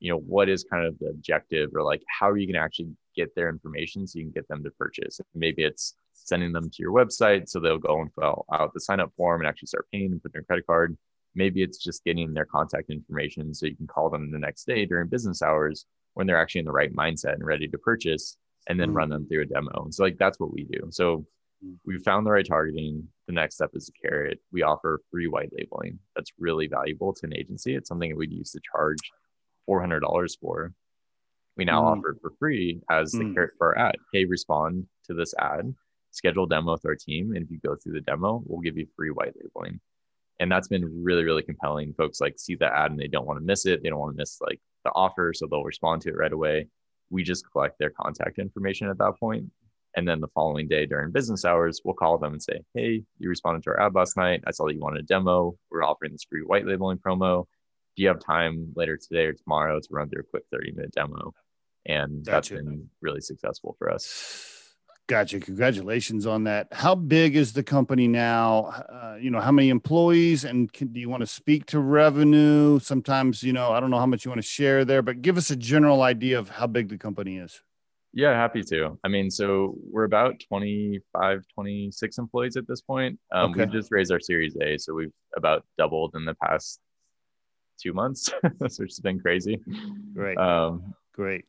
you know, what is kind of the objective or like how are you going to actually get their information so you can get them to purchase? Maybe it's sending them to your website so they'll go and fill out the sign up form and actually start paying and put their credit card. Maybe it's just getting their contact information so you can call them the next day during business hours when they're actually in the right mindset and ready to purchase and then mm-hmm. run them through a demo. So like that's what we do. So mm. we found the right targeting. The next step is a carrot. We offer free white labeling. That's really valuable to an agency. It's something that we'd use to charge $400 for. We now mm. offer for free as the mm. carrot for our ad. Hey, respond to this ad, schedule demo with our team. And if you go through the demo, we'll give you free white labeling. And that's been really, really compelling. Folks like see the ad and they don't want to miss it. They don't want to miss like the offer. So they'll respond to it right away we just collect their contact information at that. And then the following day during business hours, we'll call them and say, Hey, you responded to our ad last night. I saw that you wanted a demo. We're offering this free white labeling promo. Do you have time later today or tomorrow to run through a quick 30 minute demo? And gotcha. that's been really successful for us. Gotcha. Congratulations on that. How big is the company now? Uh, you know, how many employees and can, do you want to speak to revenue? Sometimes, you know, I don't know how much you want to share there, but give us a general idea of how big the company is. Yeah, happy to. I mean, so we're about 25, 26 employees at this point. Um, okay. We just raised our Series A, so we've about doubled in the past two months, which has been crazy. Great. Um, Great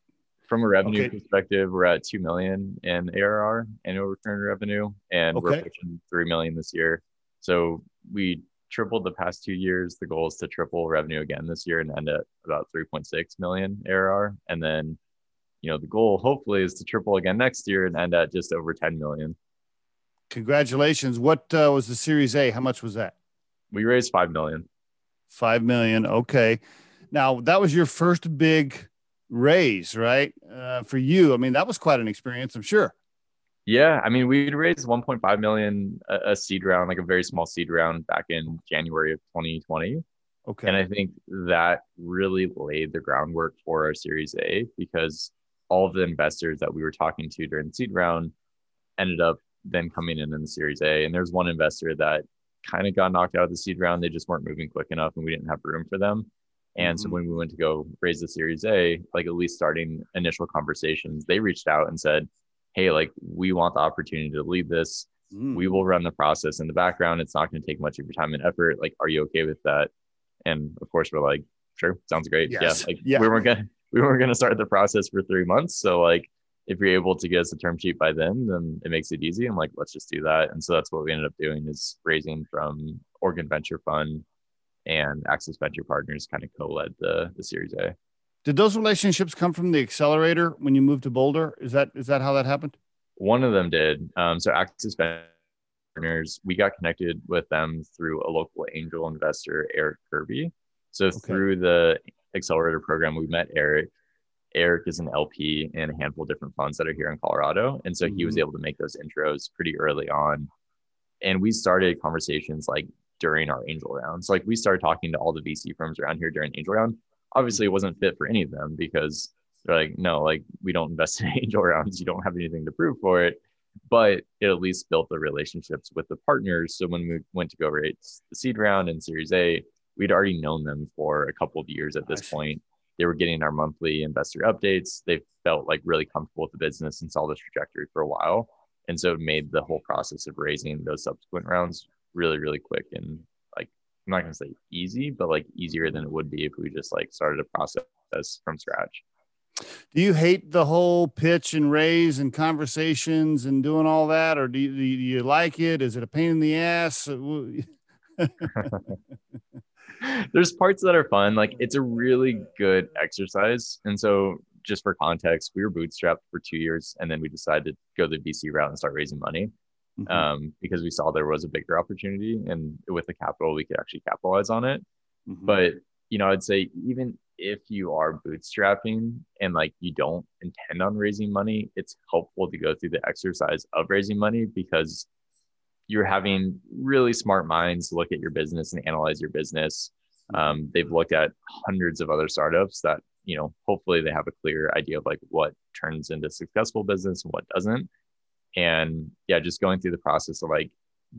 from a revenue okay. perspective, we're at two million in ARR, annual recurring revenue, and okay. we're pushing three million this year. So we tripled the past two years. The goal is to triple revenue again this year and end at about 3.6 million ARR. And then you know, the goal hopefully is to triple again next year and end at just over 10 million. Congratulations. What uh, was the Series A? How much was that? We raised 5 million. 5 million. Okay. Now, that was your first big raise, right? Uh, for you. I mean, that was quite an experience, I'm sure. Yeah, I mean, we'd raised 1.5 million a, a seed round, like a very small seed round back in January of 2020. Okay. And I think that really laid the groundwork for our Series A because all of the investors that we were talking to during the seed round ended up then coming in in the Series A. And there's one investor that kind of got knocked out of the seed round. They just weren't moving quick enough and we didn't have room for them. And mm-hmm. so when we went to go raise the Series A, like at least starting initial conversations, they reached out and said, Hey, like we want the opportunity to lead this. Mm. We will run the process in the background. It's not going to take much of your time and effort. Like, are you okay with that? And of course, we're like, sure, sounds great. Yes. Yeah. Like yeah. we weren't gonna we weren't gonna start the process for three months. So like if you're able to get us a term sheet by then, then it makes it easy. I'm like, let's just do that. And so that's what we ended up doing is raising from Oregon Venture Fund and Access Venture Partners kind of co-led the the Series A. Did those relationships come from the accelerator when you moved to Boulder? Is that is that how that happened? One of them did. Um, so Access Partners, we got connected with them through a local angel investor, Eric Kirby. So okay. through the accelerator program, we met Eric. Eric is an LP in a handful of different funds that are here in Colorado, and so mm-hmm. he was mm-hmm. able to make those intros pretty early on. And we started conversations like during our angel rounds. Like we started talking to all the VC firms around here during angel round. Obviously, it wasn't fit for any of them because they're like, no, like we don't invest in angel rounds. You don't have anything to prove for it. But it at least built the relationships with the partners. So when we went to go raise the seed round and Series A, we'd already known them for a couple of years at this point. They were getting our monthly investor updates. They felt like really comfortable with the business and saw the trajectory for a while. And so it made the whole process of raising those subsequent rounds really, really quick and like I'm not gonna say easy, but like easier than it would be if we just like started a process from scratch. Do you hate the whole pitch and raise and conversations and doing all that, or do you, do you like it? Is it a pain in the ass? There's parts that are fun. Like it's a really good exercise, and so just for context, we were bootstrapped for two years, and then we decided to go the VC route and start raising money mm-hmm. um, because we saw there was a bigger opportunity, and with the capital, we could actually capitalize on it. Mm-hmm. But you know, I'd say even if you are bootstrapping and like you don't intend on raising money, it's helpful to go through the exercise of raising money because you're having really smart minds look at your business and analyze your business. Um, they've looked at hundreds of other startups that you know hopefully they have a clear idea of like what turns into successful business and what doesn't and yeah just going through the process of like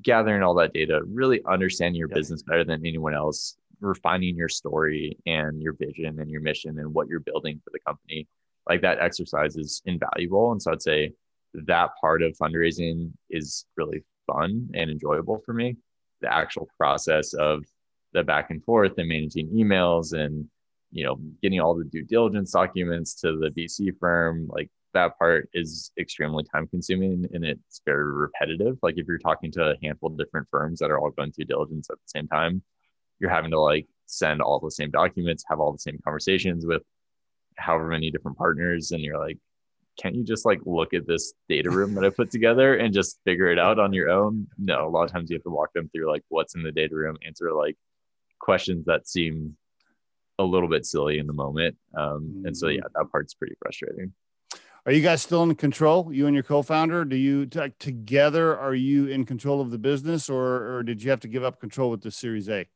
gathering all that data really understanding your yeah. business better than anyone else refining your story and your vision and your mission and what you're building for the company like that exercise is invaluable and so i'd say that part of fundraising is really fun and enjoyable for me the actual process of the back and forth and managing emails and you know getting all the due diligence documents to the vc firm like that part is extremely time consuming and it's very repetitive like if you're talking to a handful of different firms that are all going through diligence at the same time you're having to like send all the same documents have all the same conversations with however many different partners and you're like can't you just like look at this data room that I put together and just figure it out on your own? No, a lot of times you have to walk them through like what's in the data room, answer like questions that seem a little bit silly in the moment. Um, and so, yeah, mm-hmm. that part's pretty frustrating. Are you guys still in control? You and your co-founder? Do you t- together? Are you in control of the business, or or did you have to give up control with the Series A?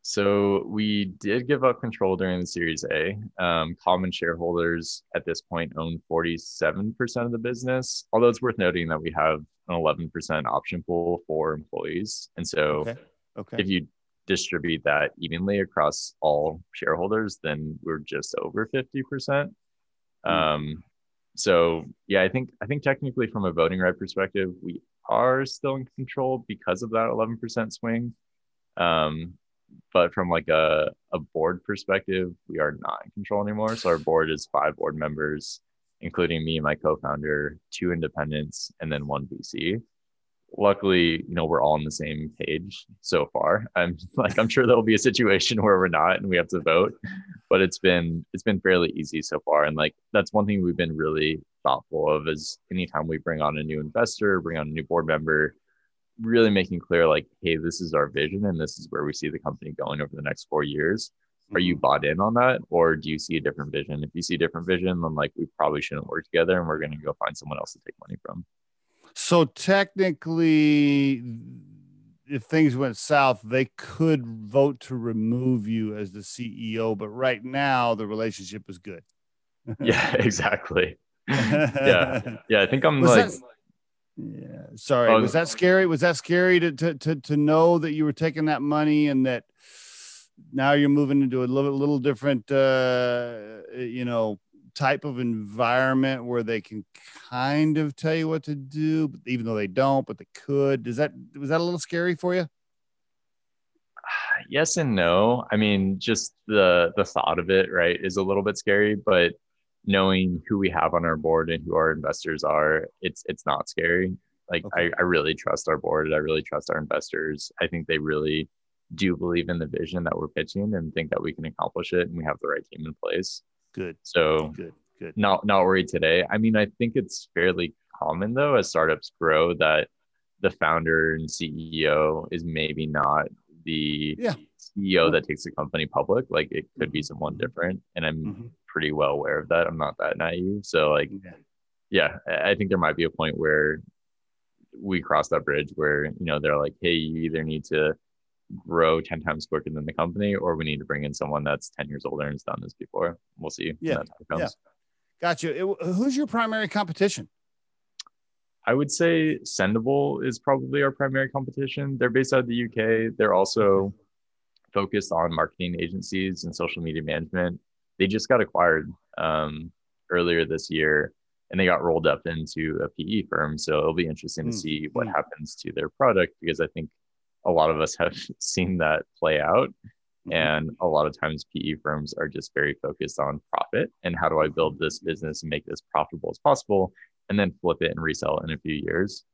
So we did give up control during the Series A. Um, common shareholders at this point own 47% of the business, although it's worth noting that we have an 11% option pool for employees. And so okay. Okay. if you distribute that evenly across all shareholders, then we're just over 50%. Mm. Um, so yeah, I think I think technically from a voting right perspective, we are still in control because of that 11% swing. Um, but from like a, a board perspective, we are not in control anymore. So our board is five board members, including me and my co-founder, two independents, and then one VC. Luckily, you know, we're all on the same page so far. I'm like, I'm sure there'll be a situation where we're not and we have to vote. but it's been it's been fairly easy so far. And like that's one thing we've been really thoughtful of is anytime we bring on a new investor, bring on a new board member, really making clear like, hey, this is our vision and this is where we see the company going over the next four years. Are you mm-hmm. bought in on that, or do you see a different vision? If you see a different vision, then like we probably shouldn't work together, and we're going to go find someone else to take money from. So technically, if things went south, they could vote to remove you as the CEO. But right now, the relationship is good. yeah, exactly. yeah, yeah. I think I'm was like. That, yeah. Sorry. Oh, was that scary? Was that scary to, to to to know that you were taking that money and that now you're moving into a little little different, uh, you know, type of environment where they can kind of tell you what to do, but even though they don't, but they could. Does that was that a little scary for you? Yes and no. I mean, just the the thought of it, right, is a little bit scary, but knowing who we have on our board and who our investors are, it's it's not scary. Like okay. I, I really trust our board. I really trust our investors. I think they really do believe in the vision that we're pitching and think that we can accomplish it and we have the right team in place. Good. So good, good. Not not worried today. I mean, I think it's fairly common though as startups grow that the founder and CEO is maybe not the yeah. CEO that takes the company public. Like it could be someone mm-hmm. different. And I'm mm-hmm. pretty well aware of that. I'm not that naive. So like yeah. yeah, I think there might be a point where we cross that bridge where, you know, they're like, hey, you either need to grow 10 times quicker than the company or we need to bring in someone that's 10 years older and has done this before. We'll see yeah, yeah. gotcha. It, who's your primary competition? I would say Sendible is probably our primary competition. They're based out of the uk they're also focused on marketing agencies and social media management. They just got acquired um, earlier this year and they got rolled up into a pe firm. So it'll be interesting to see what mm. happens to their product because i think a lot of us have seen that play out. Mm-hmm. And a lot of times, PE firms are just very focused on profit and how do I build this business and make this profitable as possible, and then flip it and resell it in a few years.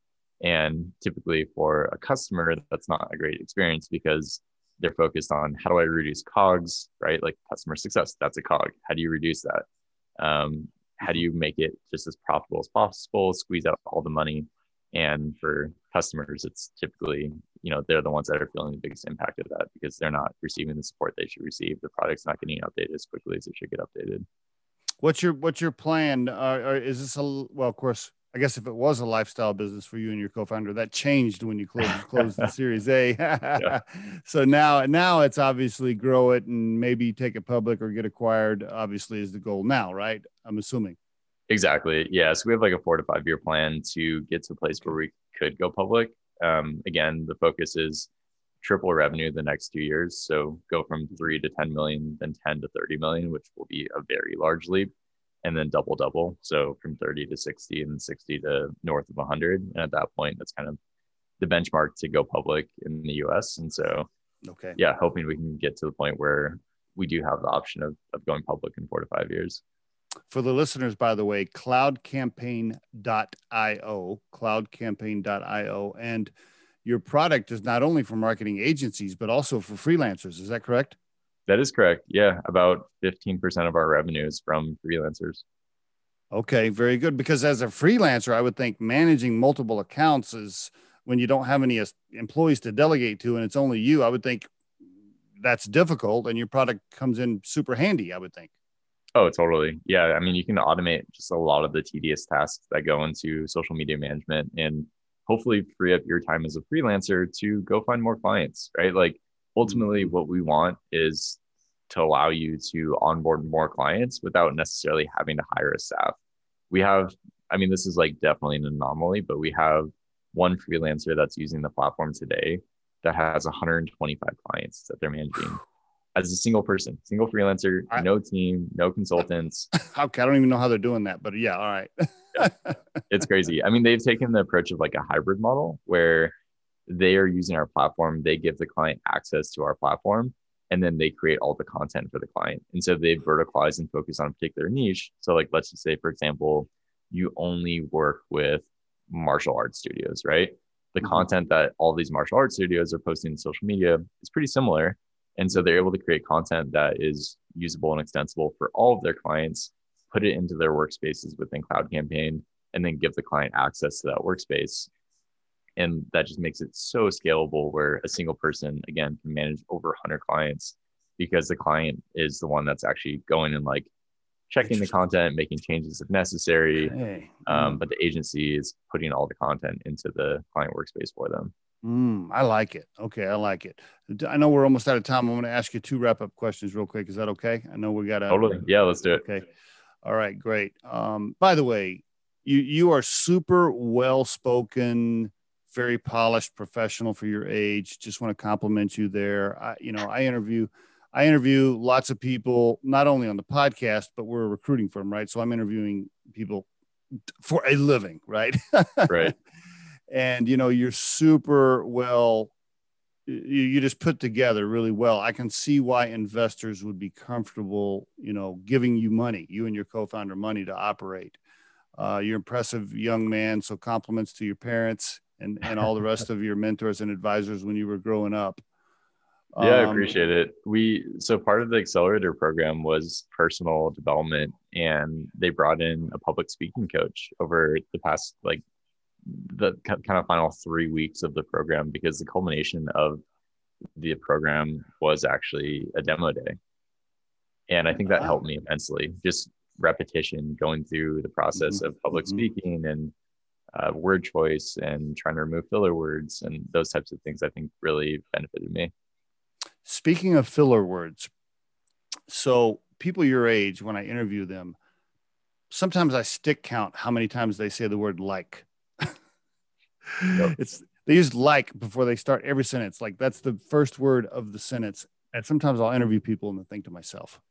And typically, for a customer, that's not a great experience because they're focused on how do I reduce COGS, right? Like customer success, that's a COG. How do you reduce that? Um, how do you make it just as profitable as possible, squeeze out all the money? And for customers, it's typically, you know, they're the ones that are feeling the biggest impact of that because they're not receiving the support they should receive. The product's not getting updated as quickly as it should get updated. What's your what's your plan? Uh, is this a well? Of course, I guess if it was a lifestyle business for you and your co-founder, that changed when you closed closed the Series A. yeah. So now now it's obviously grow it and maybe take it public or get acquired. Obviously, is the goal now, right? I'm assuming. Exactly. Yeah. So we have like a four to five year plan to get to a place where we could go public. Um, again, the focus is triple revenue the next two years. So go from three to 10 million, then 10 to 30 million, which will be a very large leap, and then double double. So from 30 to 60 and 60 to north of 100. And at that point, that's kind of the benchmark to go public in the US. And so, okay, yeah, hoping we can get to the point where we do have the option of, of going public in four to five years for the listeners, by the way, cloudcampaign.io, cloudcampaign.io. And your product is not only for marketing agencies, but also for freelancers. Is that correct? That is correct. Yeah. About 15% of our revenue is from freelancers. Okay. Very good. Because as a freelancer, I would think managing multiple accounts is when you don't have any uh, employees to delegate to and it's only you, I would think that's difficult and your product comes in super handy, I would think. Oh, totally. Yeah. I mean, you can automate just a lot of the tedious tasks that go into social media management and hopefully free up your time as a freelancer to go find more clients, right? Like, ultimately, mm-hmm. what we want is to allow you to onboard more clients without necessarily having to hire a staff. We have, I mean, this is like definitely an anomaly, but we have one freelancer that's using the platform today that has 125 clients that they're managing as a single person, single freelancer, I, no team, no consultants. Okay, I don't even know how they're doing that, but yeah, all right. yeah. It's crazy. I mean, they've taken the approach of like a hybrid model where they are using our platform, they give the client access to our platform, and then they create all the content for the client. And so they verticalize and focus on a particular niche. So, like, let's just say, for example, you only work with martial arts studios, right? The mm-hmm. content that all these martial arts studios are posting in social media is pretty similar And so they're able to create content that is usable and extensible for all of their clients, put it into their workspaces within Cloud Campaign, and then give the client access to that workspace. And that just makes it so scalable where a single person, again, can manage over 100 clients because the client is the one that's actually going and like checking the content, making changes if necessary. Hey. Um, but the agency is putting all the content into the client workspace for them. Mm, I like it. Okay, I like it. I know we're almost out of time. I'm going to ask you two wrap up questions real quick. Is that okay? I know we got to. Totally. Yeah, let's do it. Okay. All right, great. Um, by the way, you you are super well spoken, very polished professional for your age. Just want to compliment you there. I, you know, I interview. I interview lots of people, not only on the podcast, but we're a recruiting firm, right? So I'm interviewing people for a living, right? right and you know you're super well you, you just put together really well. I can see why investors would be comfortable you know giving you money you and your co-founder money to operate. Uh, you're impressive young man so compliments to your parents and and all the rest of your mentors and advisors when you were growing up. Yeah i um, appreciate it. We so part of the accelerator program was personal development and they brought in a public speaking coach over the past like the kind of final three weeks of the program because the culmination of the program was actually a demo day. And I think that helped me immensely. Just repetition, going through the process mm-hmm. of public mm-hmm. speaking and uh, word choice and trying to remove filler words and those types of things, I think really benefited me. Speaking of filler words, so people your age, when I interview them, sometimes I stick count how many times they say the word like. It's they use like before they start every sentence. Like that's the first word of the sentence. And sometimes I'll interview people and think to myself,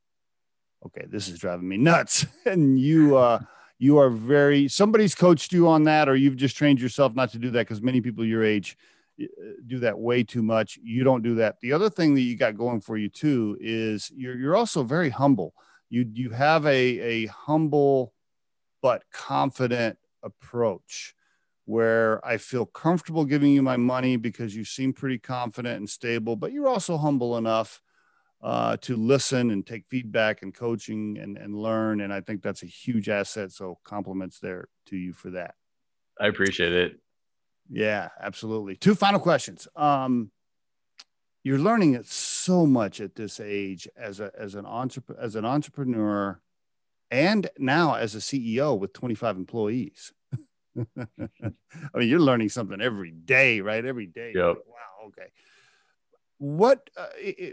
okay, this is driving me nuts. and you uh you are very somebody's coached you on that, or you've just trained yourself not to do that because many people your age uh, do that way too much. You don't do that. The other thing that you got going for you too is you're you're also very humble. You you have a a humble but confident approach where I feel comfortable giving you my money because you seem pretty confident and stable, but you're also humble enough uh, to listen and take feedback and coaching and, and learn. And I think that's a huge asset. So compliments there to you for that. I appreciate it. Yeah, absolutely. Two final questions. Um, you're learning it so much at this age as a as an entrepreneur as an entrepreneur and now as a CEO with 25 employees. I mean, you're learning something every day, right? Every day. Yep. Like, wow. Okay. What uh,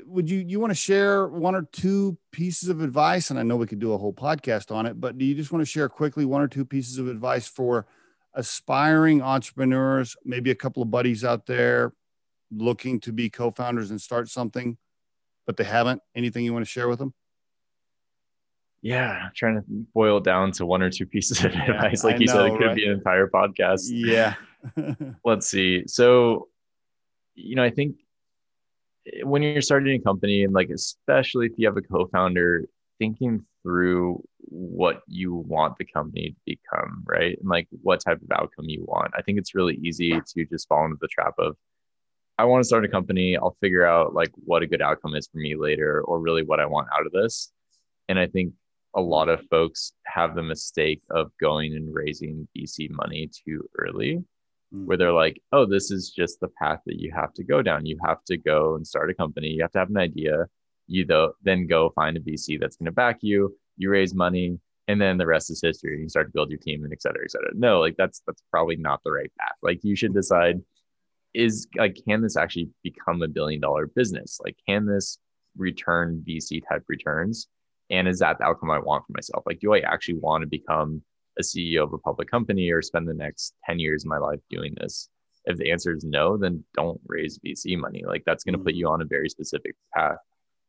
would you you want to share one or two pieces of advice? And I know we could do a whole podcast on it, but do you just want to share quickly one or two pieces of advice for aspiring entrepreneurs, maybe a couple of buddies out there looking to be co-founders and start something, but they haven't? Anything you want to share with them? Yeah, trying to boil it down to one or two pieces of advice. Like I you know, said, it could right? be an entire podcast. Yeah. Let's see. So, you know, I think eh, when you're starting a company and like, especially if you have a co-founder, thinking through what you want the company to become, right? And like what type of outcome you want. I think it's really easy to just fall into the trap of, I want to start a company. I'll figure out like what a good outcome is for me later, or really what I want out of this. And I think a lot of folks have the mistake of going and raising VC money too early, mm. where they're like, oh, this is just the path that you have to go down. You have to go and start a company. You have to have an idea. You though, then go find a VC that's going to back you. You raise money, and then the rest is history. You start to build your team and et cetera, et cetera. No, like that's that's probably not the right path. Like you should decide is like can this actually become a billion dollar business? Like can this return VC type returns? And is that the outcome i want for myself? Like do i actually want to become a ceo of a public company or spend the next 10 years of my life doing this? If the answer is no then don't raise vc money. Like that's going to put mm. you on a very specific path.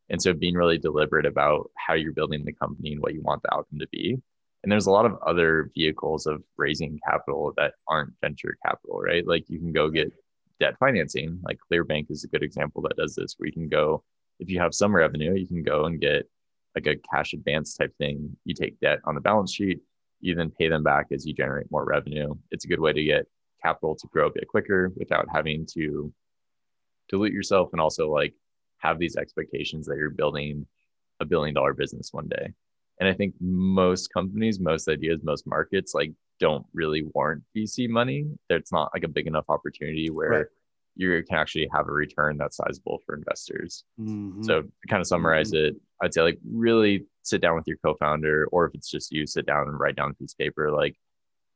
And so being really deliberate about how you're building the company and what you want the outcome to be. And there's a lot of other vehicles of raising capital that aren't venture capital right? Like you can go get debt financing. Like Clearbanc is a good example that does this where you can go if you have some revenue you can go and get like a cash advance type thing. You take debt on the balance sheet, you then pay them back as you generate more revenue. It's a good way to get capital to grow a bit quicker without having to dilute yourself and also like have these expectations that you're building a billion dollar business one day. And I think most companies, most ideas, most markets like don't really warrant VC money. It's not like a big enough opportunity where right. You can actually have a return that's sizable for investors. Mm-hmm. So to kind of summarize mm-hmm. it, I'd say like really sit down with your co-founder, or if it's just you, sit down and write down a piece of paper like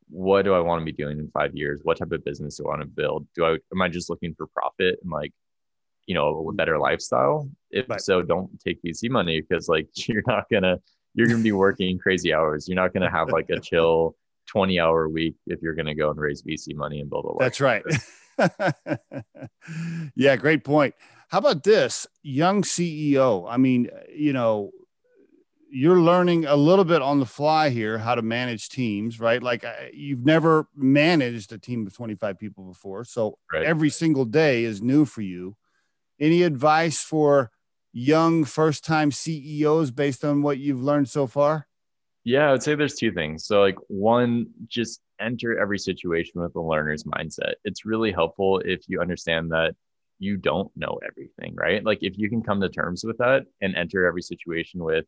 what do I want to be doing in five years? What type of business do I want to build? Do I am I just looking for profit and like you know a better lifestyle? If right. so, don't take VC money because like you're not gonna you're gonna be working crazy hours. You're not gonna have like a chill 20 hour week if you're gonna go and raise VC money and build a. That's right. yeah, great point. How about this young CEO? I mean, you know, you're learning a little bit on the fly here how to manage teams, right? Like you've never managed a team of 25 people before. So right. every single day is new for you. Any advice for young first time CEOs based on what you've learned so far? Yeah, I would say there's two things. So, like, one, just enter every situation with a learner's mindset. It's really helpful if you understand that you don't know everything, right? Like, if you can come to terms with that and enter every situation with,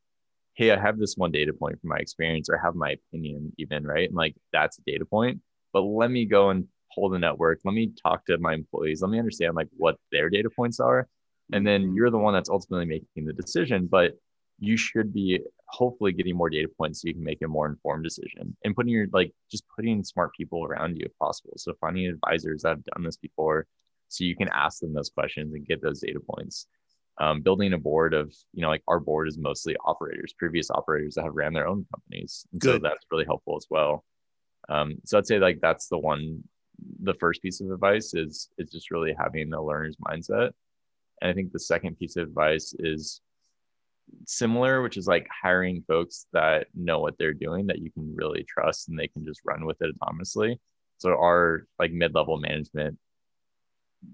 hey, I have this one data point from my experience or have my opinion, even, right? And like, that's a data point. But let me go and pull the network. Let me talk to my employees. Let me understand like what their data points are. And then mm-hmm. you're the one that's ultimately making the decision. But you should be hopefully getting more data points so you can make a more informed decision and putting your like just putting smart people around you if possible. So finding advisors that have done this before so you can ask them those questions and get those data points. Um, building a board of you know like our board is mostly operators previous operators that have ran their own companies. And Good. so that's really helpful as well. Um, so i'd say like that's the one the first piece of advice is is just really having a learner's mindset. And i think the second piece of advice is similar, which is like hiring folks that know what they're doing that you can really trust and they can just run with it autonomously. So our like mid-level management,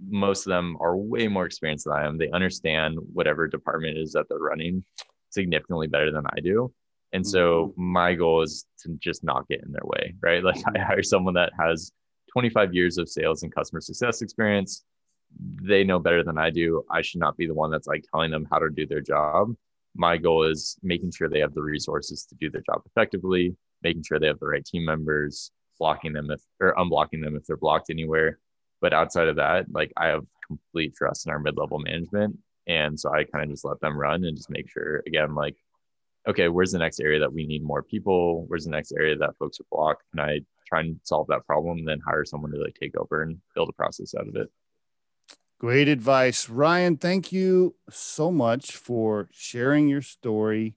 most of them are way more experienced than I am. They understand whatever department is that they're running significantly better than I do. And so mm-hmm. my goal is to just not get in their way, right? Like I hire someone that has 25 years of sales and customer success experience. They know better than I do. I should not be the one that's like telling them how to do their job my goal is making sure they have the resources to do their job effectively, making sure they have the right team members, blocking them if or unblocking them if they're blocked anywhere. But outside of that, like I have complete trust in our mid-level management. And so I kind of just let them run and just make sure again, like, okay, where's the next area that we need more people? Where's the next area that folks are blocked? Can I try and solve that problem and then hire someone to like take over and build a process out of it? Great advice. Ryan, thank you so much for sharing your story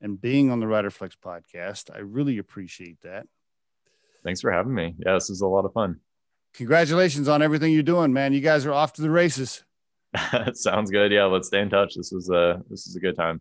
and being on the Riderflex podcast. I really appreciate that. Thanks for having me. Yeah, this is a lot of fun. Congratulations on everything you're doing, man. You guys are off to the races. Sounds good. Yeah, let's stay in touch. This was a this is a good time.